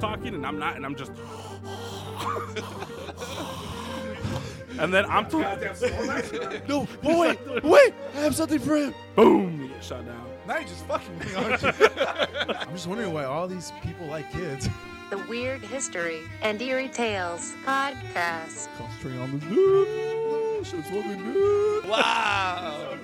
talking and I'm not, and I'm just. and then I'm talking. No, but wait, wait, I have something for him. Boom! You get shot down. Now you're just fucking me, aren't you? I'm just wondering why all these people like kids. The Weird History and Eerie Tales Podcast. Concentrating on the news. Shit's fucking good. Wow.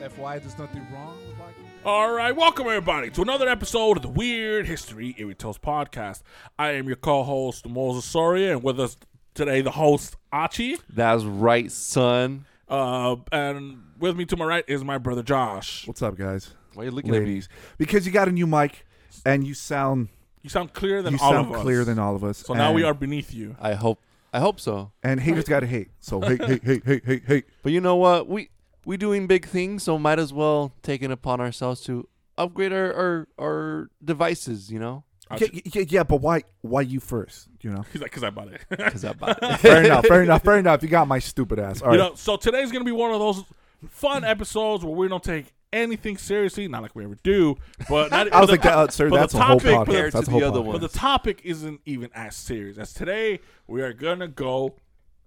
FY, there's nothing wrong with liking. All right, welcome everybody to another episode of the Weird History Eerie Tales podcast. I am your co-host Moses Soria, and with us today the host Achi. That's right, son. Uh, and with me to my right is my brother Josh. What's up, guys? Why are you looking Ladies. Because you got a new mic and you sound You sound clearer than you all sound of us. clearer than all of us. So now we And- are beneath you. I hope. I hope so. and haters got to hate. So hate, hate, hate, hate, hate, hate. But you know what? We we doing big things, so might as well take it upon ourselves to upgrade our our, our devices. You know, Yeah, yeah, yeah, but why why you first? You know. He's like, because I bought it. because I bought it. fair enough, fair enough, fair enough. You got my stupid ass. All You right. know, so today's gonna be one of those fun episodes where we don't take anything seriously, not like we ever do. But not, I was but like, the, uh, sir, but the that's a whole topic- but podcast. the- That's a whole the other podcast. one. but the topic isn't even as serious as today. We are gonna go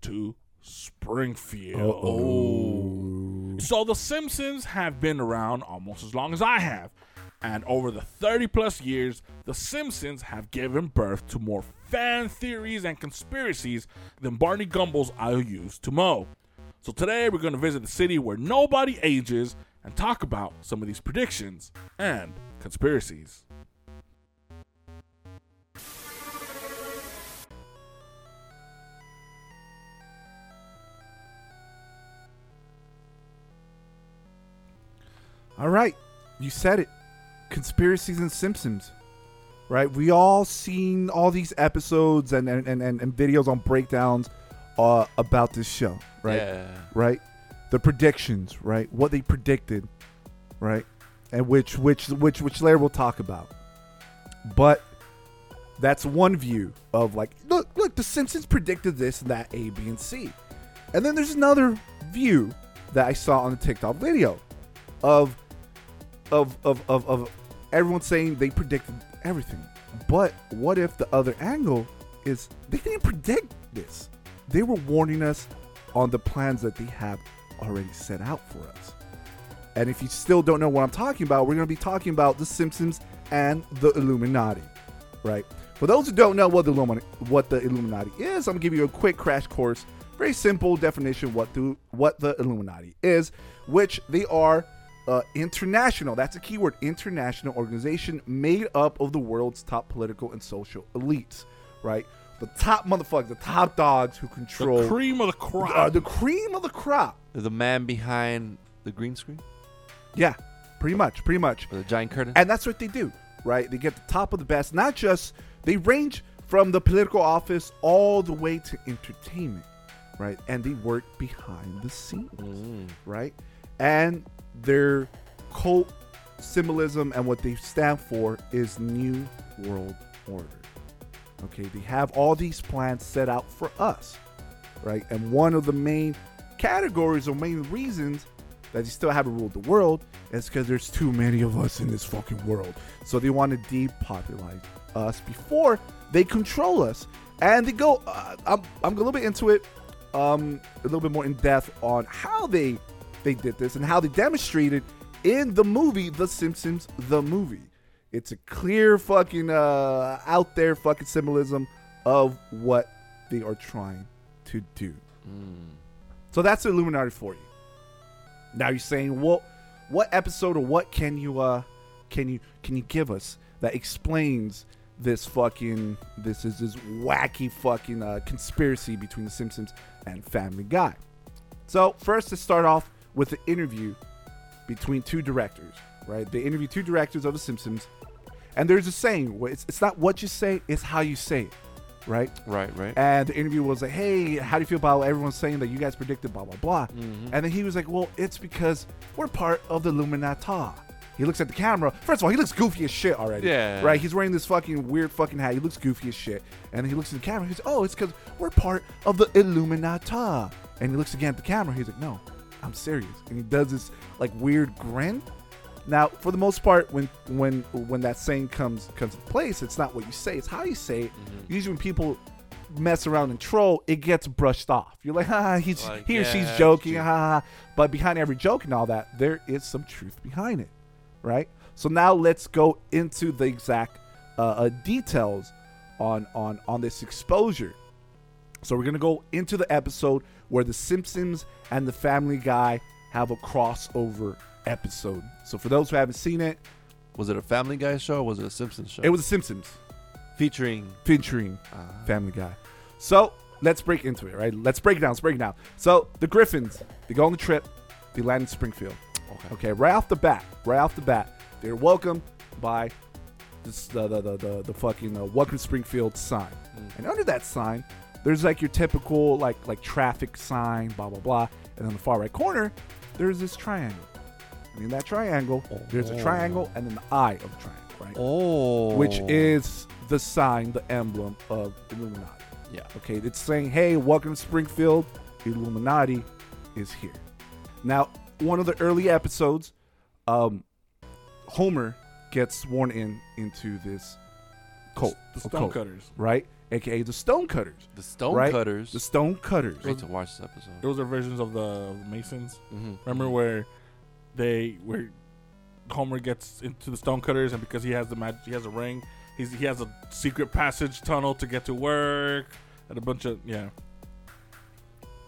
to Springfield. Oh. So the Simpsons have been around almost as long as I have. And over the 30 plus years, the Simpsons have given birth to more fan theories and conspiracies than Barney Gumble's IOUs to Moe. So today we're going to visit the city where nobody ages and talk about some of these predictions and conspiracies. All right, you said it. Conspiracies and Simpsons. Right? We all seen all these episodes and and, and, and, videos on breakdowns uh, about this show, right? Yeah. Right? The predictions, right? What they predicted, right? And which which which which layer we'll talk about. But that's one view of like, look, look, the Simpsons predicted this and that A, B, and C. And then there's another view that I saw on the TikTok video of of of of, of everyone saying they predicted everything. But what if the other angle is they didn't predict this? They were warning us on the plans that they have already set out for us. And if you still don't know what I'm talking about, we're going to be talking about The Simpsons and the Illuminati, right? For those who don't know what the Illumina- what the Illuminati is, I'm going to give you a quick crash course, very simple definition what the what the Illuminati is, which they are uh, international. That's a keyword. International organization made up of the world's top political and social elites, right? The top motherfuckers, the top dogs who control The cream of the crop. uh, the cream of the crop. The man behind the green screen Yeah, pretty much, pretty much. or the giant curtain. And that's what they do, right? They get the top of the best. Not just they range from the political office all the way to entertainment, right? And they work behind the scenes, Mm. right? And their cult symbolism and what they stand for is New World Order. Okay, they have all these plans set out for us, right? And one of the main categories or main reasons that they still haven't ruled the world is because there's too many of us in this fucking world. So they want to depopulate us before they control us. And they go, uh, I'm, I'm a little bit into it, um, a little bit more in depth on how they they did this and how they demonstrated in the movie The Simpsons, the movie. It's a clear fucking uh, out there fucking symbolism of what they are trying to do. Mm. So that's the Illuminati for you. Now you're saying, well, what episode or what can you uh can you can you give us that explains this fucking this is this wacky fucking uh, conspiracy between the Simpsons and Family Guy? So first, let's start off with the interview between two directors. Right? They interview two directors of the Simpsons, and there's a saying: it's, it's not what you say, it's how you say it. Right? Right, right. And the interview was like, "Hey, how do you feel about everyone saying that you guys predicted blah blah blah?" Mhm. And then he was like, "Well, it's because we're part of the Illuminati." He looks at the camera. First of all, he looks goofy as shit already. Yeah. Right. He's wearing this fucking weird fucking hat. He looks goofy as shit. And then he looks at the camera. He goes, "Oh, it's because we're part of the Illuminati." And he looks again at the camera. He's like, "No, I'm serious." And he does this like weird grin. Now, for the most part, when when when that saying comes comes in place, it's not what you say; it's how you say it. Mm-hmm. Usually, when people mess around and troll, it gets brushed off. You're like, ah, he's Like, he or she's joking, it's ha, ha, ha. But behind every joke and all that, there is some truth behind it, right? So now let's go into the exact uh, uh, details on on on this exposure. So we're gonna go into the episode where the Simpsons and the Family Guy have a crossover episode. So for those who haven't seen it, Was it a Family Guy show or was it a Simpsons show? it was the Simpsons featuring. featuring Uh, Family Guy. So let's break into it, right? Let's break it down. Let's break it down. So the Griffins, they go on the trip, they land in Springfield. okay. Okay, right off the bat, right off the bat, they're welcomed by this, the, the, the, the, the fucking uh, Welcome to Springfield sign. Mm. And under that sign, there's like your typical like like traffic sign, blah blah blah. And then the far right corner, there's this triangle. And in that triangle, there's a triangle and then the eye of the triangle, right? Oh. Which is the sign, the emblem of Illuminati. Yeah. Okay, it's saying, "Hey, welcome to Springfield. Illuminati is here." Now, one of the early episodes, um, Homer gets sworn in into this cult, The Stonecutters. right? AKA the Stonecutters. The Stone right? Cutters. The Stonecutters. Great to watch this episode. Those are versions of the, Masons. Mm-hmm. Remember where they where Homer gets into the Stonecutters and because he has the mag- he has a ring, he's he has a secret passage tunnel to get to work and a bunch of yeah.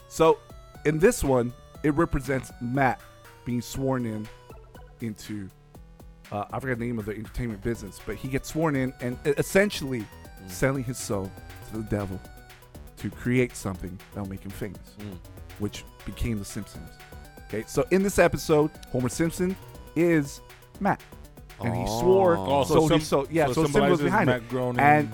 So, in this one, it represents Matt being sworn in into uh, I forget the name of the entertainment business, but he gets sworn in and e- selling his soul to the devil to create something that'll make him famous, Mm. which became The Simpsons. Okay, so in this episode, Homer Simpson is Matt, and he swore. Oh. so, sim- he, so yeah, so, so it symbols symbolizes behind it. Matt Groening. And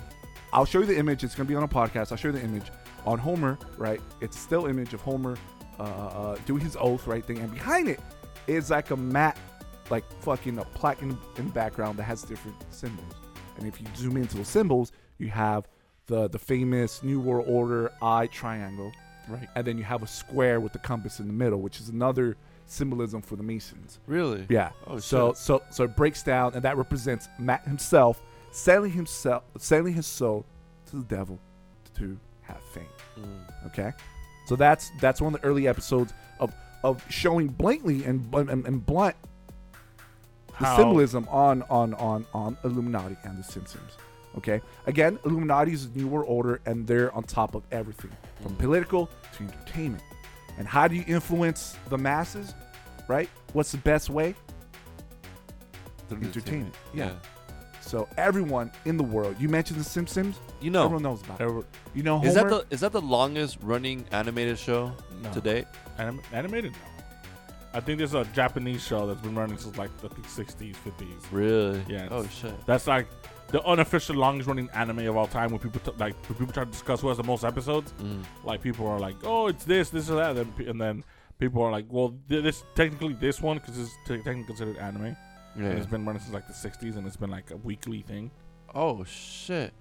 I'll show you the image. It's gonna be on a podcast. I'll show you the image on Homer. Right, it's still image of Homer uh, uh, doing his oath, right thing, and behind it is like a mat, like fucking a plaque in, in the background that has different symbols. And if you zoom into the symbols, you have the the famous New World Order eye triangle, Right. and then you have a square with the compass in the middle, which is another symbolism for the Masons. Really? Yeah. Oh, so shit. so so it breaks down, and that represents Matt himself selling himself, selling his soul to the devil to have fame. Mm. Okay. So that's that's one of the early episodes of of showing blatantly and and, and blunt the symbolism on on on on Illuminati and the Simpsons. Okay. Again, Illuminati is the New World Order, and they're on top of everything, from Mm. political to entertainment. And how do you influence the masses? Right? What's the best way? Through Entertainment. Yeah. Yeah. So everyone in the world, you mentioned the Simpsons, You know, everyone knows about it. You know Homer? is that the is that the longest running animated show no. to date? Anim- animated? No. I think there's a Japanese show that's been running since like the 60s, 50s. Really? Yeah, Oh shit. That's like the unofficial longest running anime of all time. When people t- like when people try to discuss who has the most episodes, Mm. like people are like, "Oh, it's this, this, or that," and then, and then people are like, "Well, th- this technically this one because it's te- technically considered anime, Yeah. and it's been running since like the '60s, and it's been like a weekly thing." oh shit.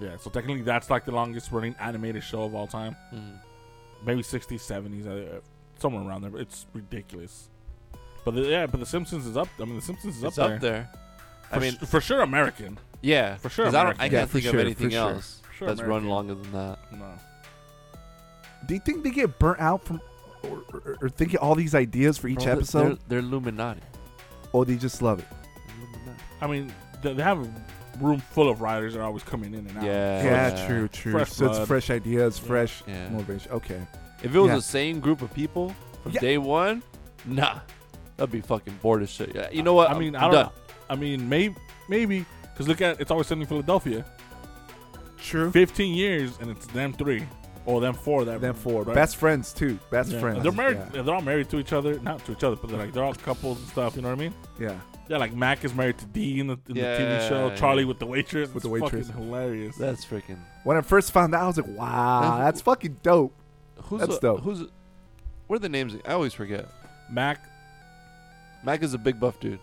Yeah, so technically that's like the longest running animated show of all time. Mm. Maybe 60s, 70s, uh, somewhere around there. But it's ridiculous. But the, yeah, but the Simpsons is up. I mean, the Simpsons is It's up, up there. I mean, s- for sure, American. Yeah, for sure 'cause I, don't, I American. Yeah, can't for think sure, of anything sure. else Sure that's run American. longer than that. No. Do you think they get burnt out from, or, or, or thinking all these ideas for each Bro, they're- episode, they're, they're Illuminati. or they just love it? Illuminati. I mean, they, they have a room full of writers that are always coming in and out. Yeah. So Yeah, true, true. fresh so it's fresh ideas, Yeah. fresh Yeah. motivation. Okay. If it was Yeah. the same group of people from Yeah. day one, nah, that'd be fucking bored as shit. Yeah, you know what? I mean, I'm I don't done. I mean, maybe, maybe, because look at it's always set in Philadelphia. True. 15 years, and it's them three or them four. That Them four right? best friends too. Best Yeah. friends. They're married. Yeah. They're all married to each other. Not to each other, but they're like they're all couples and stuff. You know what I mean? yeah. Yeah, like Mac is married to Dee in the, in Yeah, the TV show. Charlie yeah. with the waitress. With the waitress. fucking hilarious. That's freaking. When I first found out, I was like, "Wow, That's- that's fucking dope." Who's That's the, dope. Who's what are the names? I always forget. Mac. Mac is a big buff dude.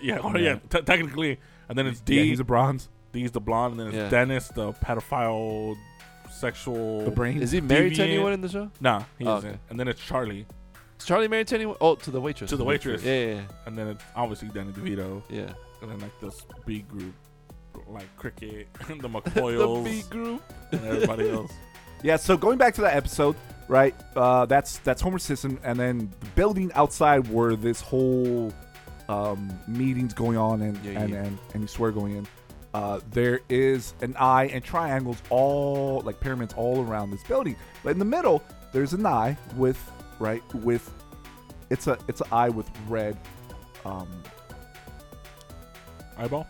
Yeah, oh Yeah. yeah. Te- technically, and then it's Dee. Yeah, he's a bronze. Dee's the blonde, and then it's Yeah. Dennis, the pedophile, sexual. The brain. Is he married to Deviant. anyone in the show? Nah, he Oh, isn't. okay. And then it's Charlie. Is Charlie married to anyone? Oh, to the waitress. To the waitress. Yeah, yeah, and then it's obviously Danny DeVito, yeah. yeah. and then like this B group, like Cricket, the the McPoyles, B group. and everybody else. Yeah, so going back to that episode, right? Uh, that's that's Homer Simpson, and then the building outside where this whole um, meeting's going on, and Yeah, and, yeah. and and you swear going in. Uh, there is an eye and triangles all like pyramids all around this building, but in the middle there's an eye with right with it's a it's an eye with red um Eyeball,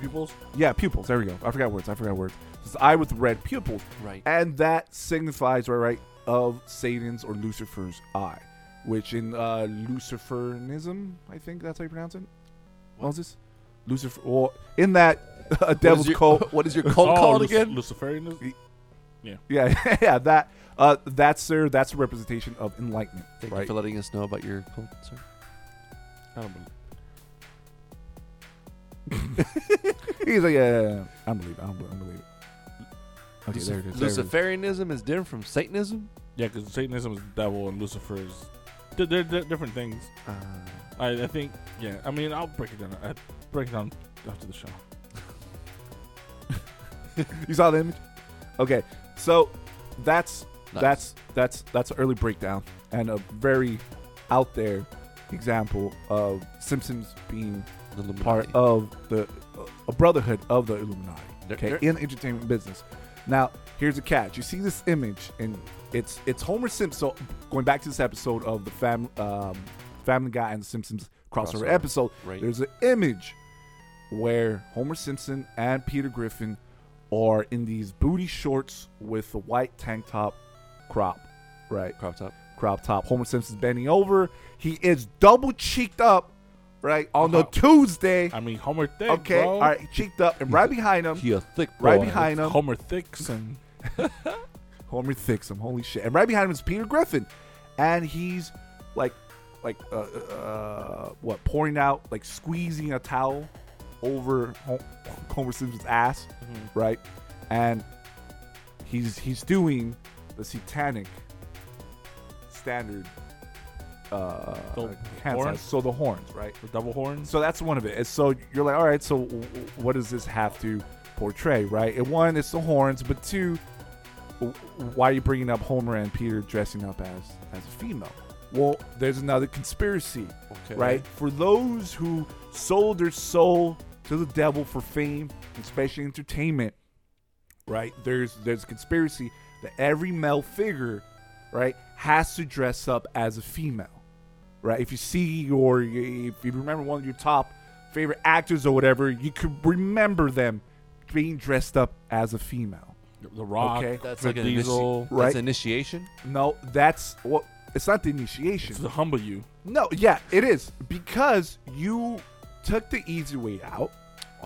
pupils. yeah pupils there we go i forgot words i forgot words it's an eye with red pupils Right. and that signifies right right of satan's or lucifer's eye which in uh lucifernism i think that's how you pronounce it moses lucifer well in that a devil's your- cult What is your cult oh, called Luc- again? Luciferianism. yeah yeah yeah. that uh that's their that's a representation of enlightenment Thank you for letting us know about your cult, sir. I don't believe. he's like yeah, yeah, yeah. i don't believe it i don't believe, I don't believe it okay there it is, there it is. Luciferianism is different from Satanism. Yeah, because Satanism is the devil and Lucifer is. They're, they're, they're different things. Uh, I, I think. Yeah, I mean, I'll break it down. I break it down after the show. you saw the image okay so that's nice. That's that's that's an early breakdown and a very out there example of Simpsons being the part of the a brotherhood of the Illuminati. They're- Okay, they're- in the entertainment business. Now, here's a catch. You see this image, and it's it's Homer Simpson. Going back to this episode of the Fam, um, Family Guy and the Simpsons crossover, Crossover, episode, right. there's an image where Homer Simpson and Peter Griffin are in these booty shorts with a white tank top crop, right? crop top. Crop top. Homer Simpson's bending over. He is double cheeked up, right, on the. Tuesday. I mean, Homer Thick. Okay, bro. all right, cheeked up, and right behind him, He a thick right behind him, Homer Thickson. Homer Thickson. Holy shit! And right behind him is Peter Griffin, and he's like, like, uh, uh, what, pouring out, like, squeezing a towel over Hom- Homer Simpson's ass, Mm-hmm. right? And he's he's doing the satanic standard. Uh? So the horns, right? The double horns. So that's one of it. And so you're like, all right, so w- w- what does this have to portray, right? And one, it's the horns, but two, w- why are you bringing up Homer and Peter dressing up as as a female? Well, there's another conspiracy, Okay. right? For those who sold their soul to the devil for fame, especially entertainment, right? There's there's a conspiracy that every male figure, right, has to dress up as a female right? If you see or if you remember one of your top favorite actors or whatever, you could remember them being dressed up as a female. The Rock. Okay. That's Vin like an Diesel. initi- Right. That's initiation. No, that's what. It's not the It's initiation. to humble you. No, yeah, it is because you took the easy way out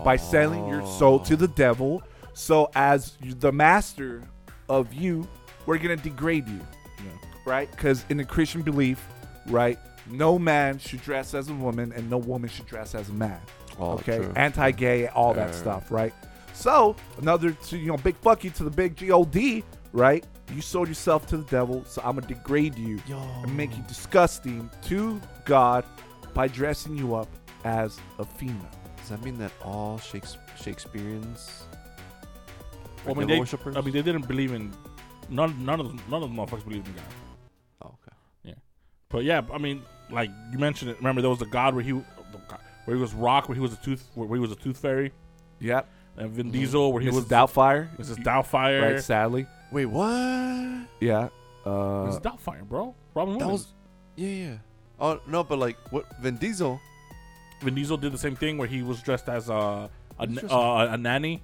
by selling your soul to the devil. So as the master of you, we're gonna degrade you. Yeah. right? Because in the Christian belief, right, no man should dress as a woman and no woman should dress as a man. Oh, okay, true. anti-gay, all that stuff, right? So another, to, you know, big fuck you to the big God, right? You sold yourself to the devil, so I'm gonna degrade you Yo. and make you disgusting to God by dressing you up as a female. Does that mean that all Shakes- Shakespeareans? Well, I mean, they, worshippers? I mean, they didn't believe in none. None of them, none of the motherfuckers believed in God. Oh, okay. Yeah, but yeah, I mean, like you mentioned it. Remember, there was a god where he, where he was Rock, where he was a tooth, where he was a tooth fairy, Yep. and Vin. Diesel, where he Mrs. was Doubtfire. Mrs. Doubtfire. Right, sadly. Wait, what? Yeah. Uh, Mrs. Doubtfire, bro. Robin That Williams. was- Yeah, yeah. Oh no, but like what? Vin Diesel. Vin Diesel did the same thing where he was dressed as a a, Who's dressed uh, a nanny,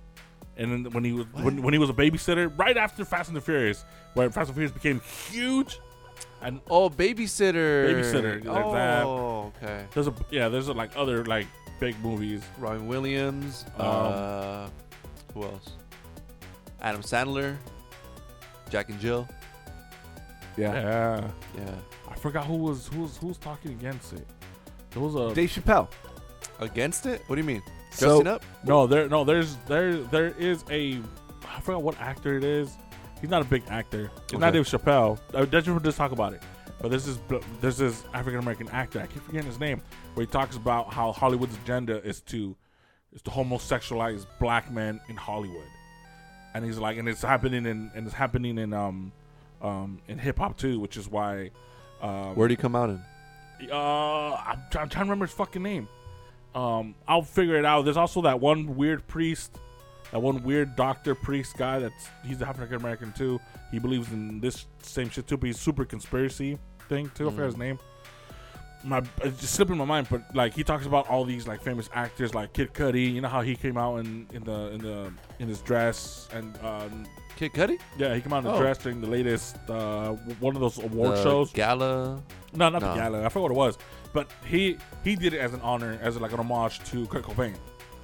and then when he was when, when he was a babysitter, right after Fast and the Furious, where Fast and the Furious became huge, and Oh, babysitter. Babysitter, like that. Oh, okay. there's a yeah, there's a, like other like big movies. Robin Williams. Um, uh, who else? Adam Sandler. Jack and Jill. yeah. Yeah, Yeah. I forgot who was who was who was talking against it. There was a Dave Chappelle. Against it? What do you mean? So- Dressing up? no there no there's there there is a I forgot what actor it is. He's not a big actor. It's not Okay. Dave Chappelle. Uh, Let's just talk about it. But this is there's this African American actor. I keep forgetting his name, where he talks about how Hollywood's agenda is to is to homosexualize black men in Hollywood, and he's like, and it's happening in and it's happening in um um in hip hop too, which is why. Um, Where'd he come out in? uh, I'm, I'm trying to remember his fucking name. Um, I'll figure it out. There's also that one weird priest, that one weird doctor priest guy. That's he's African American too. He believes in this same shit too, but he's super conspiracy thing too. I forgot his name. My it's just slipping my mind, but like he talks about all these like famous actors like Kid Cudi. You know how he came out in, in the in the in his dress and um, Kid Cudi? yeah, he came out in Oh. dress during the latest uh, one of those award The shows. Gala. No, not the gala. I forgot what it was. But he he did it as an honor, as like an homage to Kurt Cobain.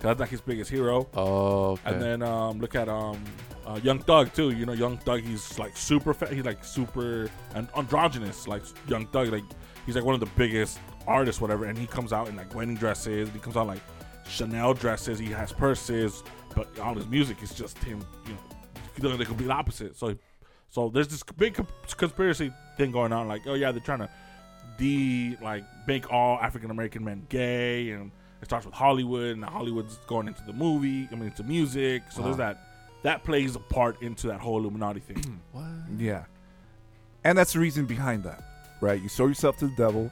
That's like his biggest hero. Oh, okay. And then um, look at um, uh, Young Thug too. You know, Young Thug. He's like super. Fa- he's like super and androgynous. Like Young Thug. Like he's like one of the biggest artists, whatever. And he comes out in like wedding dresses. He comes out like Chanel dresses. He has purses. But all his music is just him. You know, the, the complete opposite. So, so there's this big conspiracy thing going on. Like, oh yeah, they're trying to de like make all African American men gay, and it starts with Hollywood, and Hollywood's going into the movie. I mean, into music. So there's that. That plays a part into that whole Illuminati thing. what? Yeah. And that's the reason behind that, right? You sold yourself to the devil,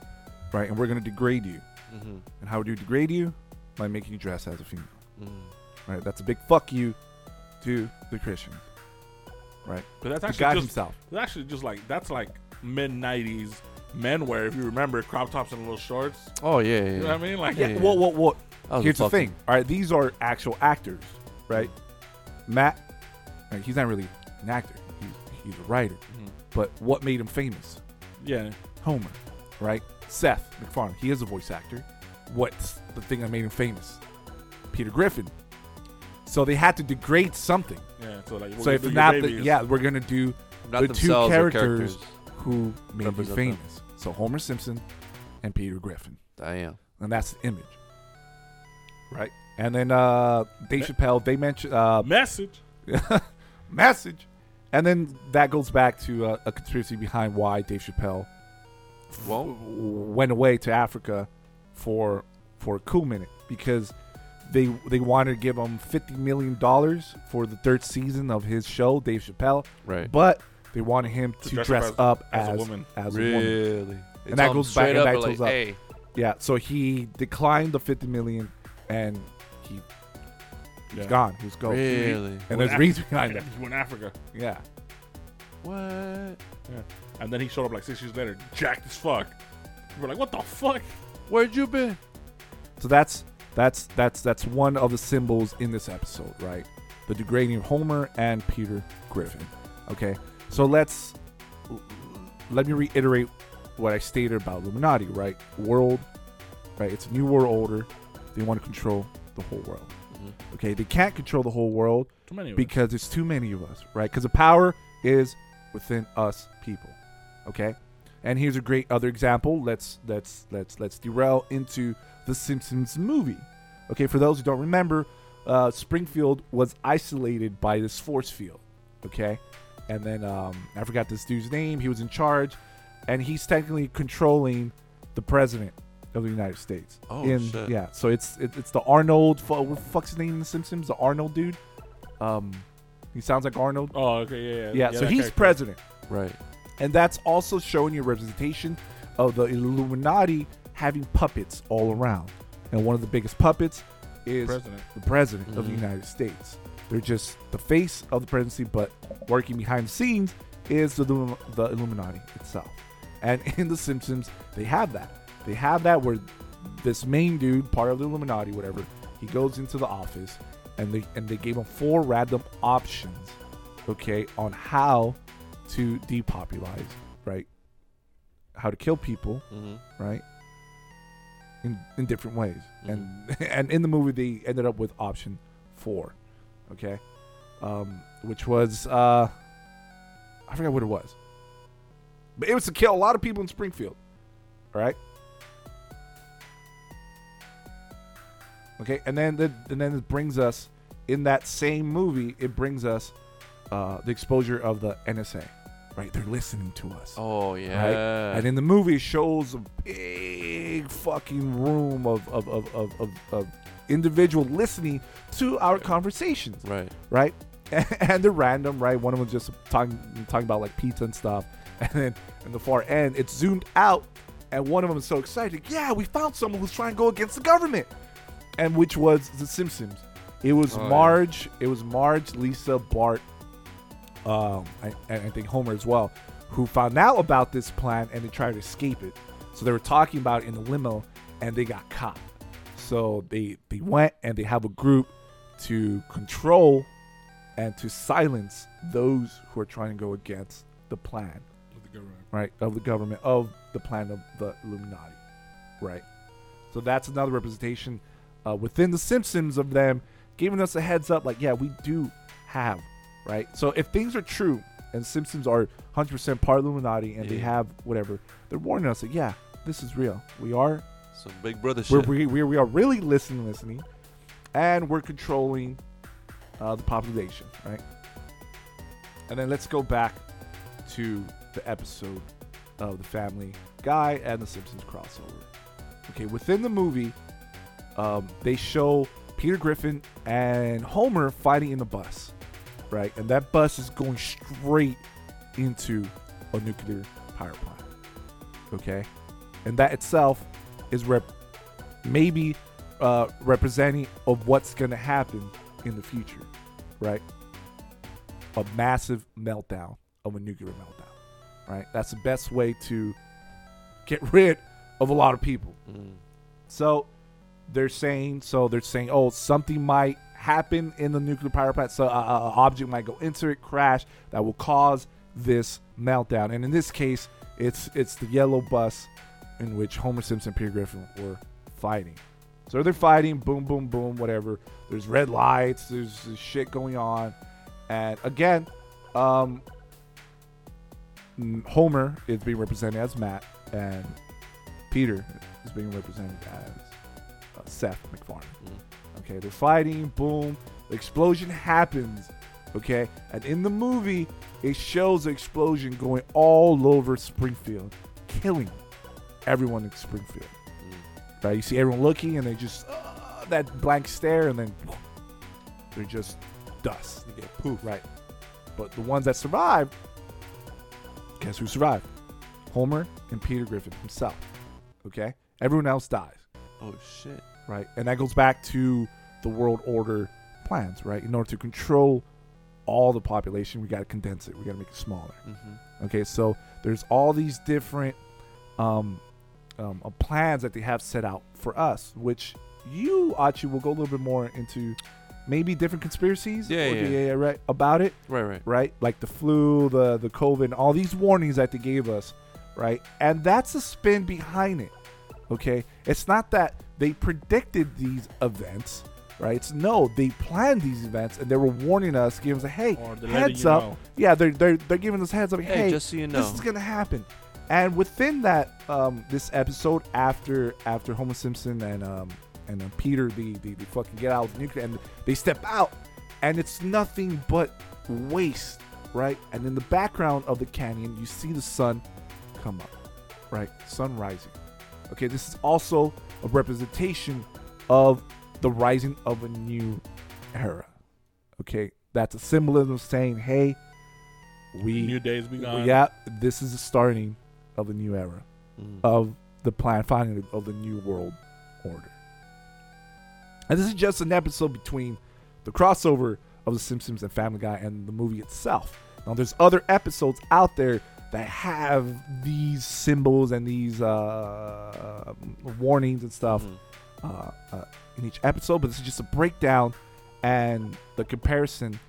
right? And we're going to degrade you. Mm-hmm. And how do you degrade you? By making you dress as a female, Mm. right? That's a big fuck you to the Christians, right? But that's To actually God just himself. that's actually just like that's like mid '90s men wear. If you remember, crop tops and little shorts. Oh, yeah, yeah. You know what I mean? Like, Yeah, Yeah. yeah. Well, well, well. Here's the fucking- thing. All right, these are actual actors, right? Matt, right, he's not really an actor. He's, he's a writer. Mhm. But what made him famous? yeah, Homer, right? Seth MacFarlane, he is a voice actor. What's the thing that made him famous? Peter Griffin. So they had to degrade something. yeah. So like, we're so if not, the, yeah, we're gonna do Not the two themselves, or characters, who made him Represent them. famous. So Homer Simpson and Peter Griffin, Damn. and that's the image, right? And then uh, Dave Chappelle, they mentioned uh, message. message, and then that goes back to uh, a conspiracy behind why Dave Chappelle Well, went away to Africa for for a cool minute because they they wanted to give him fifty million dollars for the third season of his show, Dave Chappelle, right. but they wanted him To to, dress dress, up up as as, a woman. As a woman. Really? And that goes back- straight and up that like, goes up. hey, Yeah, so he declined the fifty million, and he he's Yeah. gone. He's gone. really? And there's a reason behind that. He went to Africa. Yeah. What? Yeah. And then he showed up like six years later, jacked as fuck. We're like, what the fuck? Where'd you been? So that's that's that's that's one of the symbols in this episode, right? The degrading of Homer and Peter Griffin. Okay, so let's let me reiterate what I stated about Illuminati, right? World, right? It's a new world order. They want to control the whole world. Mhm. Okay, they can't control the whole world Too many us. because there's too many of us, right? Because the power is within us people. Okay, and here's a great other example. Let's let's let's let's derail into the Simpsons movie. Okay, for those who don't remember, uh, Springfield was isolated by this force field. Okay, and then um, I forgot this dude's name. He was in charge, and he's technically controlling the president of the United States. Oh, in, shit. Yeah, so it's it, it's the Arnold. fu- What the fuck's his name in The Simpsons? The Arnold dude. Um, he sounds like Arnold. oh, okay, yeah, yeah. Yeah, so he's character. president, Right. and that's also showing you representation of the Illuminati having puppets all around. And one of the biggest puppets is President. the president of the Mhm. United States. They're just the face of the presidency, but working behind the scenes is the the Illuminati itself. And in The Simpsons, they have that. They have that where this main dude, part of the Illuminati, whatever, he goes into the office, and they and they gave him four random options, okay, on how to depopulize, right? How to kill people, Mm-hmm. right? In in different ways, and and in the movie they ended up with option four, okay, um, which was uh, I forgot what it was, but it was to kill a lot of people in Springfield, all right. Okay, and then the, and then it brings us in that same movie. It brings us uh, the exposure of the NSA, right? They're listening to us. Oh yeah. And in the movie, it shows a big fucking room of of, of, of, of, of individual listening to our conversations, right. right? And they're random, right? One of them just talking talking about like pizza and stuff, and then in the far end, it's zoomed out, and one of them is so excited, yeah, we found someone who's trying to go against the government, and which was the Simpsons. It was Oh, yeah. Marge. It was Marge, Lisa, Bart, um, I, I think Homer as well, who found out about this plan and they tried to escape it. So they were talking about it in the limo, and they got caught. So they they went and they have a group to control and to silence those who are trying to go against the plan, With the government. right, of the government of the plan of the Illuminati, right. So that's another representation uh, within the Simpsons of them giving us a heads up, like, yeah, we do have, right. So if things are true and Simpsons are 100% part of Illuminati and they have whatever, they're warning us that yeah, this is real. We are Some Big Brother we're, shit. we, we, we are really listening, listening, and we're controlling uh, the population, right? And then let's go back to the episode of the Family Guy and the Simpsons crossover. Okay, within the movie, um, they show Peter Griffin and Homer fighting in the bus, right? And that bus is going straight into a nuclear power plant. Okay, and that itself is rep- maybe uh, representing of what's going to happen in the future, right? A massive meltdown of a nuclear meltdown, right? That's the best way to get rid of a lot of people. Mm. So they're saying, so they're saying, oh, something might happen in the nuclear power plant. So uh, an object might go into it, crash, that will cause this meltdown. And in this case, it's it's the yellow bus in which Homer Simpson and Peter Griffin were fighting. So they're fighting, boom, boom, boom, whatever. There's red lights, there's, shit going on. And again, um, Homer is being represented as Matt, and Peter is being represented as uh, Seth MacFarlane. Mm. Okay, they're fighting, boom, the explosion happens. Okay, and in the movie, it shows the explosion going all over Springfield, killing everyone in Springfield. Mm. Right, you see everyone looking, and they just uh, that blank stare, and then they're just dust. They get poof. Right, but the ones that survived, guess who survived? Homer and Peter Griffin himself. Okay, everyone else dies Oh shit. right? And that goes back to the world order plans, right? In order to control all the population, we got to condense it. We got to make it smaller. Mm-hmm. Okay, so there's all these different um, um, uh, plans that they have set out for us, which you, Achi, will go a little bit more into maybe different conspiracies. Yeah, or yeah. the- right, about it, Right, right. right? Like the flu, the the COVID, all these warnings that they gave us, right? And that's the spin behind it. Okay, it's not that they predicted these events, right? It's no, they planned these events and they were warning us, giving us a hey, Or they're letting heads up. know. Yeah, they're they're they're giving us heads up. Hey, Hey, just so you know. this is gonna happen. And within that, um, this episode after after Homer Simpson and um and uh, Peter, the, the the fucking get out of the nuclear, and they step out, and it's nothing but waste, right? And in the background of the canyon, you see the sun come up, right? Sun rising. Okay, this is also a representation of the rising of a new era. Okay, that's a symbolism saying, hey, we New days begun. yeah, this is the starting of a new era Mm. of the plan, finding of the new world order. And this is just an episode between the crossover of The Simpsons and Family Guy and the movie itself. Now, there's other episodes out there that have these symbols and these uh, warnings and stuff Mhm. uh, uh, in each episode, but this is just a breakdown and the comparison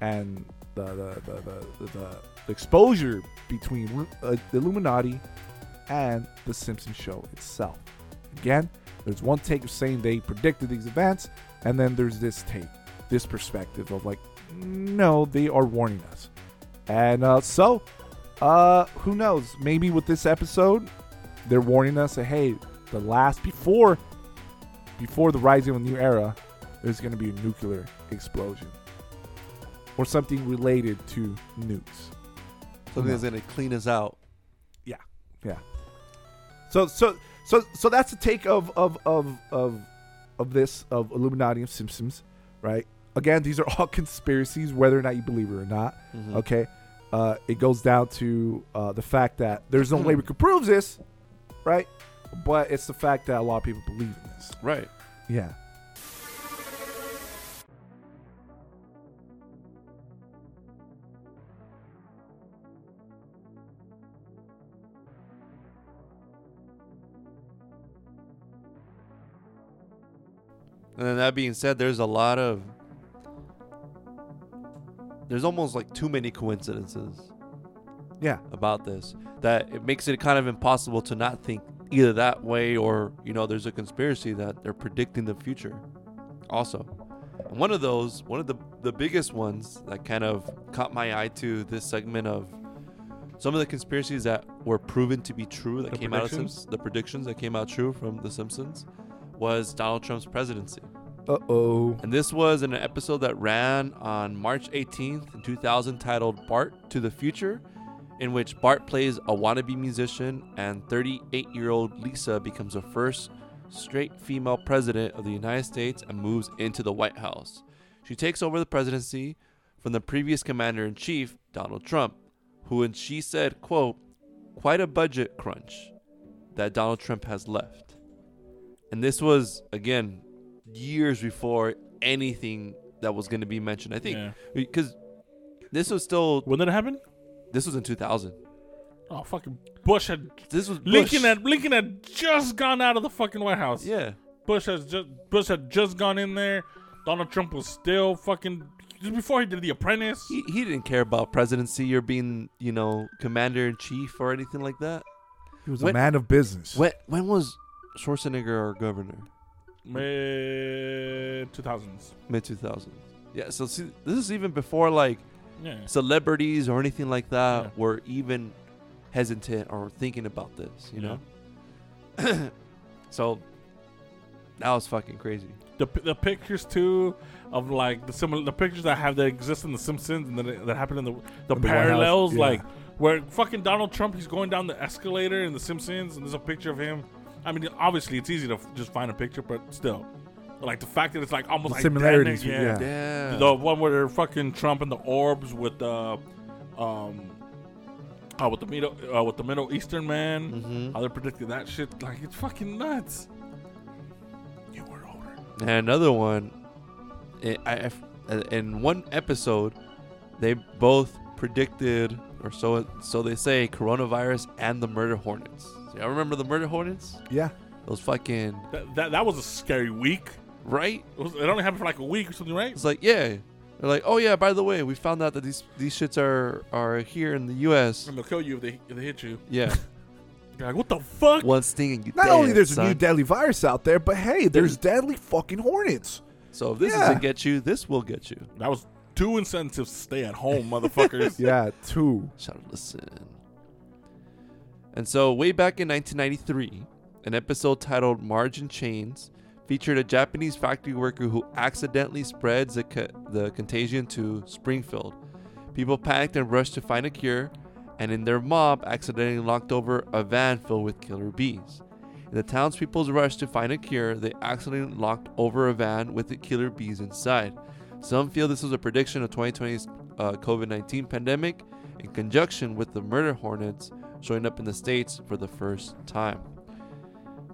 and the the the, the, the, the exposure between uh, the Illuminati and the Simpsons show itself. Again, there's one take of saying they predicted these events, and then there's this take, this perspective of like, no, they are warning us. And uh, so, uh, who knows? Maybe with this episode, they're warning us that hey, the last before before the rising of a new era, there's going to be a nuclear explosion or something related to nukes. Something that's gonna clean us out. Yeah. Yeah. So so so so that's the take of of of of of this of Illuminati and Simpsons, right? Again, these are all conspiracies, whether or not you believe it or not. Mhm. Okay. Uh, it goes down to uh, the fact that there's no way we could prove this, right? But it's the fact that a lot of people believe in this. Right. Yeah. And then that being said, there's a lot of there's almost like too many coincidences Yeah. about this that it makes it kind of impossible to not think either that way or you know there's a conspiracy that they're predicting the future also and one of those one of the the biggest ones that kind of caught my eye to this segment of some of the conspiracies that were proven to be true that The came out of? Simps- the predictions that came out true from the simpsons was donald trump's presidency Uh oh. and this was in an episode that ran on March 18th 2000 titled Bart to the Future, in which Bart plays a wannabe musician and 38 year old Lisa becomes the first straight female president of the United States and moves into the White House. She takes over the presidency from the previous commander in chief, Donald Trump, who, and she said, quote, quite a budget crunch that Donald Trump has left. And this was, again, years before anything that was going to be mentioned. I think Yeah. because this was still When did it happen? this was in 2000. Oh, fucking Bush had This was Bush. Lincoln had Lincoln had just gone out of the fucking White House. yeah. Bush has just Bush had just gone in there. Donald Trump was still fucking just before he did The Apprentice. He, he didn't care about presidency or being, you know, commander in chief or anything like that. He was When- a man of business. When when was Schwarzenegger our governor? Mid two thousands. Mid 2000s. Yeah, so see, this is even before like Yeah. celebrities or anything like that Yeah. were even hesitant or thinking about this, you Yeah. know? so that was fucking crazy. the the pictures too of like the similar the pictures that have that exist in the Simpsons and that that happen in the the In the parallels yeah. like where fucking Donald Trump he's going down the escalator in the Simpsons and there's a picture of him. I mean, obviously it's easy to f- just find a picture, but still, like the fact that it's like almost The identical- similarities, yeah. yeah. The one where they're fucking Trump and the orbs with the um. Uh, with the middle, uh, with the Middle Eastern man, Mhm. how they're predicting that shit, like it's fucking nuts. You were older. And another one, i I, uh, in one episode, they both predicted, or so so they say, coronavirus and the murder hornets. So y'all remember the murder hornets? yeah. Those fucking That, that that was a scary week. right? It, was, it only happened for like a week or something, right? It's like yeah, they're like, oh yeah, by the way, we found out that these these shits are are here in the U.S. And they'll kill you if they if they hit you. Yeah, You're like, what the fuck? one sting and you Not dead, only there's a new deadly virus out there, but hey, there's deadly fucking hornets. So if this Yeah. doesn't get you, this will get you. That was two incentives to stay at home, motherfuckers. Yeah, two. Shout out, listen. And so, way back in 1993, an episode titled Marge in Chains featured a Japanese factory worker who accidentally spreads the, co- the contagion to Springfield. People panicked and rushed to find a cure, and in their mob, accidentally knocked over a van filled with killer bees. In the townspeople's rush to find a cure, they accidentally knocked over a van with the killer bees inside. Some feel this was a prediction of 2020's uh, COVID 19 pandemic in conjunction with the murder hornets showing up in the States for the first time.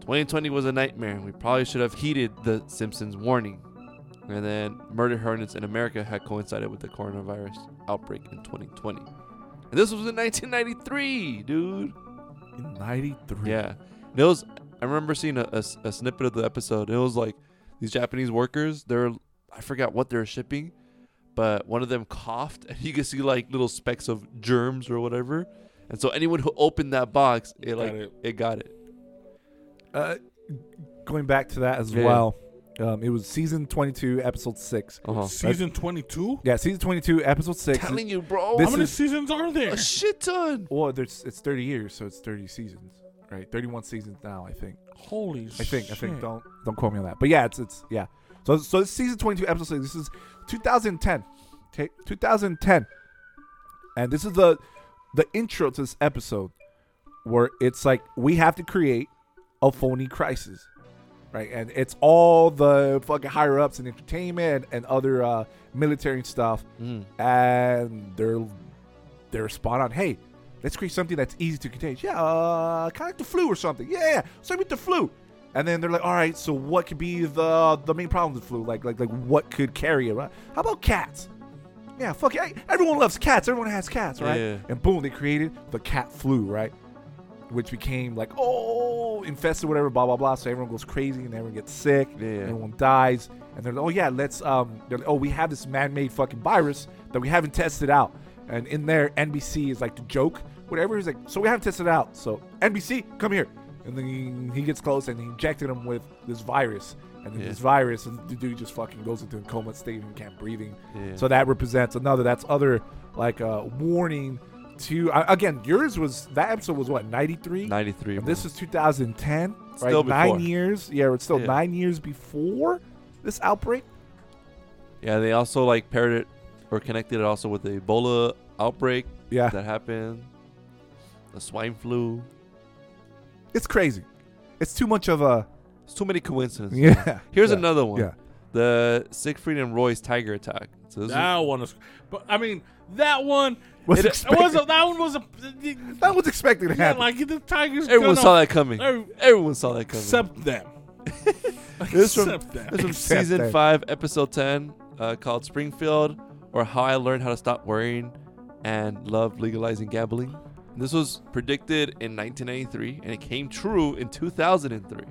2020 was a nightmare. We probably should have heeded the Simpsons warning. And then murder hornets in America had coincided with the coronavirus outbreak in 2020. And this was in 1993, dude. In 93. Yeah. And it was, I remember seeing a snippet of the episode. It was like these Japanese workers, they're, I forgot what they're shipping, but one of them coughed and you could see like little specks of germs or whatever. And so anyone who opened that box, it Got like, it. it. got it. Uh, going back to that as Yeah. well. Um, it was season 22, episode 6. Uh-huh. Season twenty two. Yeah, season 22, episode 6. Telling you, bro. This How many is- seasons are there? a shit ton. well, there's it's 30 years, so it's 30 seasons. Right? 31 seasons now, I think. Holy I think I think don't don't quote me on that. But yeah, it's it's yeah. So so this season 22 episode 6. This is 2010. Okay? 2010. And this is the the intro to this episode, where it's like we have to create a phony crisis, right? And it's all the fucking higher ups in entertainment and other uh, military stuff, Mm. and they're they're spot on. Hey, let's create something that's easy to contain. Yeah, uh, kind of like the flu or something. Yeah, yeah, same with the flu. And then they're like, all right, so what could be the the main problem with the flu? Like, like, like, what could carry it? Right? How about cats? Yeah, fuck it. Everyone loves cats. Everyone has cats, right? Yeah. And boom, they created the cat flu, right? Which became like, oh, infested, whatever, blah blah blah. So everyone goes crazy and everyone gets sick. Yeah. everyone dies. And they're like, oh yeah, let's um, they're like, oh we have this man-made fucking virus that we haven't tested out. And in there, NBC is like the joke, whatever. He's like, so we haven't tested it out. So NBC, come here. And then he, he gets close and he injected him with this virus. And then Yeah. this virus, and the dude just fucking goes into a coma state and can't breathing. Yeah. So that represents another. That's other like uh, warning to uh, again. Yours was that episode was what ninety three. 93. This is 2010, right? Still nine before. years. Yeah, it's still Yeah. nine years before this outbreak. Yeah, they also like paired it or connected it also with the Ebola outbreak Yeah, that happened, the swine flu. it's crazy. It's too much of a It's too many coincidences. yeah. Here's yeah. another one. Yeah. The Siegfried and Roy's tiger attack. So this is, That one is, but I mean that one. Was it, it expected. was a, that one was a. That was expected to Yeah, happen. like the Tigers. everyone gonna- saw that coming. every- Everyone saw that coming. except them. This from- except them. This is from Except season that. five, episode ten, uh, called Springfield, or How I Learned How to Stop Worrying and Love Legalizing Gambling. This was predicted in 1993, and it came true in 2003.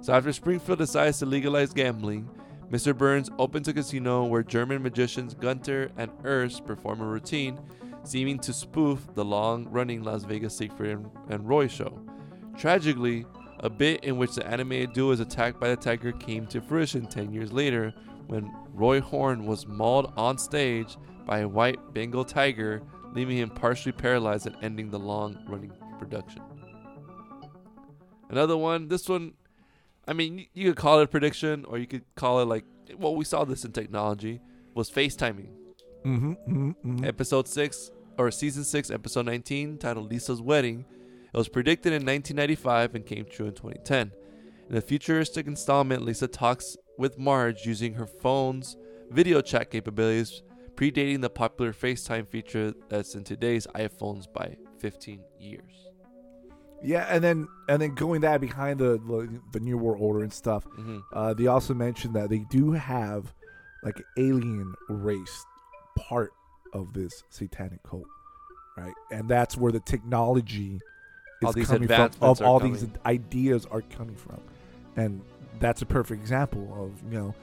So after Springfield decides to legalize gambling, Mr. Burns opens a casino where German magicians Gunter and Ernst perform a routine, seeming to spoof the long-running Las Vegas Siegfried and, and Roy show. Tragically, a bit in which the animated duo is attacked by the tiger came to fruition 10 years later when Roy Horn was mauled on stage by a white Bengal tiger, leaving him partially paralyzed and ending the long running production. Another one, this one, I mean, you could call it a prediction or you could call it like, well, we saw this in technology, was FaceTiming. mm-hmm, mm-hmm, mm-hmm. Episode 6, or Season 6, Episode 19, titled Lisa's Wedding. It was predicted in 1995 and came true in 2010. In the futuristic installment, Lisa talks with Marge using her phone's video chat capabilities, predating the popular FaceTime feature that's in today's iPhones by 15 years. Yeah, and then and then going that behind the the, the New World Order and stuff. hmm Uh, they also mentioned that they do have like alien race part of this satanic cult, right? And that's where the technology is All these coming from. Of all coming. these ideas are coming from, and that's a perfect example of you know.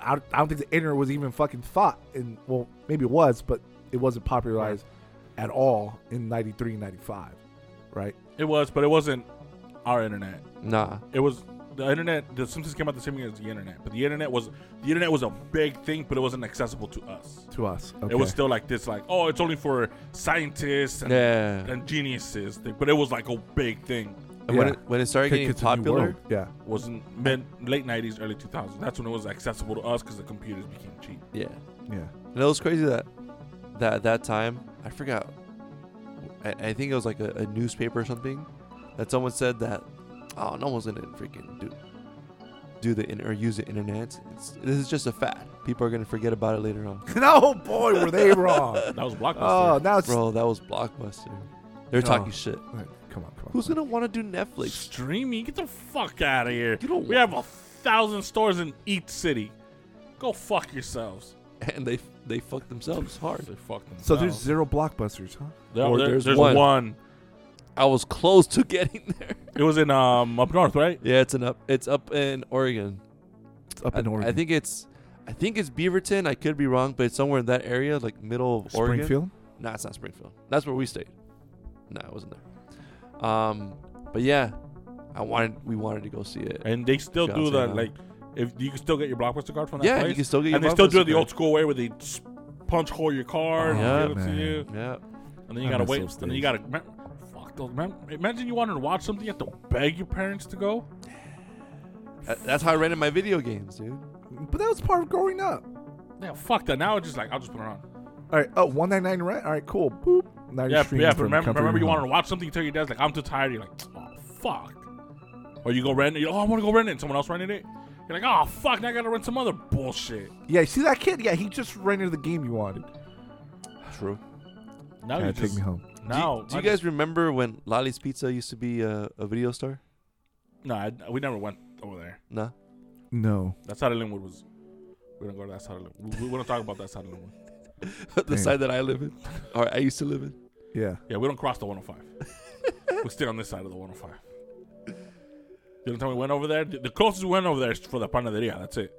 I, I don't think the internet was even fucking thought in well maybe it was but it wasn't popularized at all in 93 95 right It was, but it wasn't our internet. Nah. It was the internet. The Simpsons came out the same year as the internet, but the internet was the internet was a big thing, but it wasn't accessible to us. to us okay. It was still like this, like oh, it's only for scientists and, Yeah. and geniuses. thing, But it was like a big thing. And when, it, when it started getting it to New popular, World. yeah wasn't mid late '90s, early 2000s. That's when it was accessible to us because the computers became cheap. yeah. yeah And it was crazy that that at that time I forgot. I, I think it was like a, a newspaper or something that someone said that oh no one's gonna freaking do do the in, or use the internet. It's, this is just a fad. People are gonna forget about it later on. no oh, boy were they wrong That was Blockbuster. oh now it's Bro, that was blockbuster. They're Oh. talking shit. come on come on Who's gonna want to do Netflix? streaming? Get the fuck out of here. You don't we have a thousand stores in each city. Go fuck yourselves. And they they fucked themselves hard. They fuck themselves. so there's zero blockbusters huh There- or there- there's there's one. one. I was close to getting there. It was in um up north, right? Yeah, it's an up. It's up in Oregon. it's up I, in Oregon I think it's, I think it's Beaverton. I could be wrong, but it's somewhere in that area, like middle of Oregon. Springfield Nah, it's not Springfield. That's where we stayed. Nah, I wasn't there. Um, but yeah, I wanted. We wanted to go see it. And they still Shout do out to that. them. Like, if you can still get your blockbuster card from that yeah, place, you can still get. and they still do it the card. old school way where they s- punch hole your card Oh, and yeah, give it to man. you, Yeah, and then you I gotta miss wait, those and then you days. gotta. Man, fuck those. Man, imagine you wanted to watch something, you have to beg your parents to go. That- that's how I rented my video games, dude. but that was part of growing up Yeah, fuck that. Now it's just like I'll just put it on. all right oh 199 rent all right cool boop Now your Yeah, stream yeah. is But from remember, comfort remember of you your wanted to watch something, you tell your dad's like, I'm too tired. You're like, oh fuck. Or you go rent it. You oh, I want to go rent it. And someone else rented it. You're like, oh fuck. Now I gotta rent some other bullshit. Yeah, see that kid? Yeah, he just rented the game you wanted. True. Now Yeah, you take just me home. now. do you I guys just- remember when Lolly's Pizza used to be a, a video store? No, I, we never went over there. Nah. No. That side of Lynwood was. We don't go to that side of Lynwood. We, we don't talk about that side of Lynwood. the Damn. side that I live in, or I used to live in. Yeah. Yeah, we don't cross the 105. we stay on this side of the 105. The only time we went over there, the the closest we went over there is for the panaderia. That's it.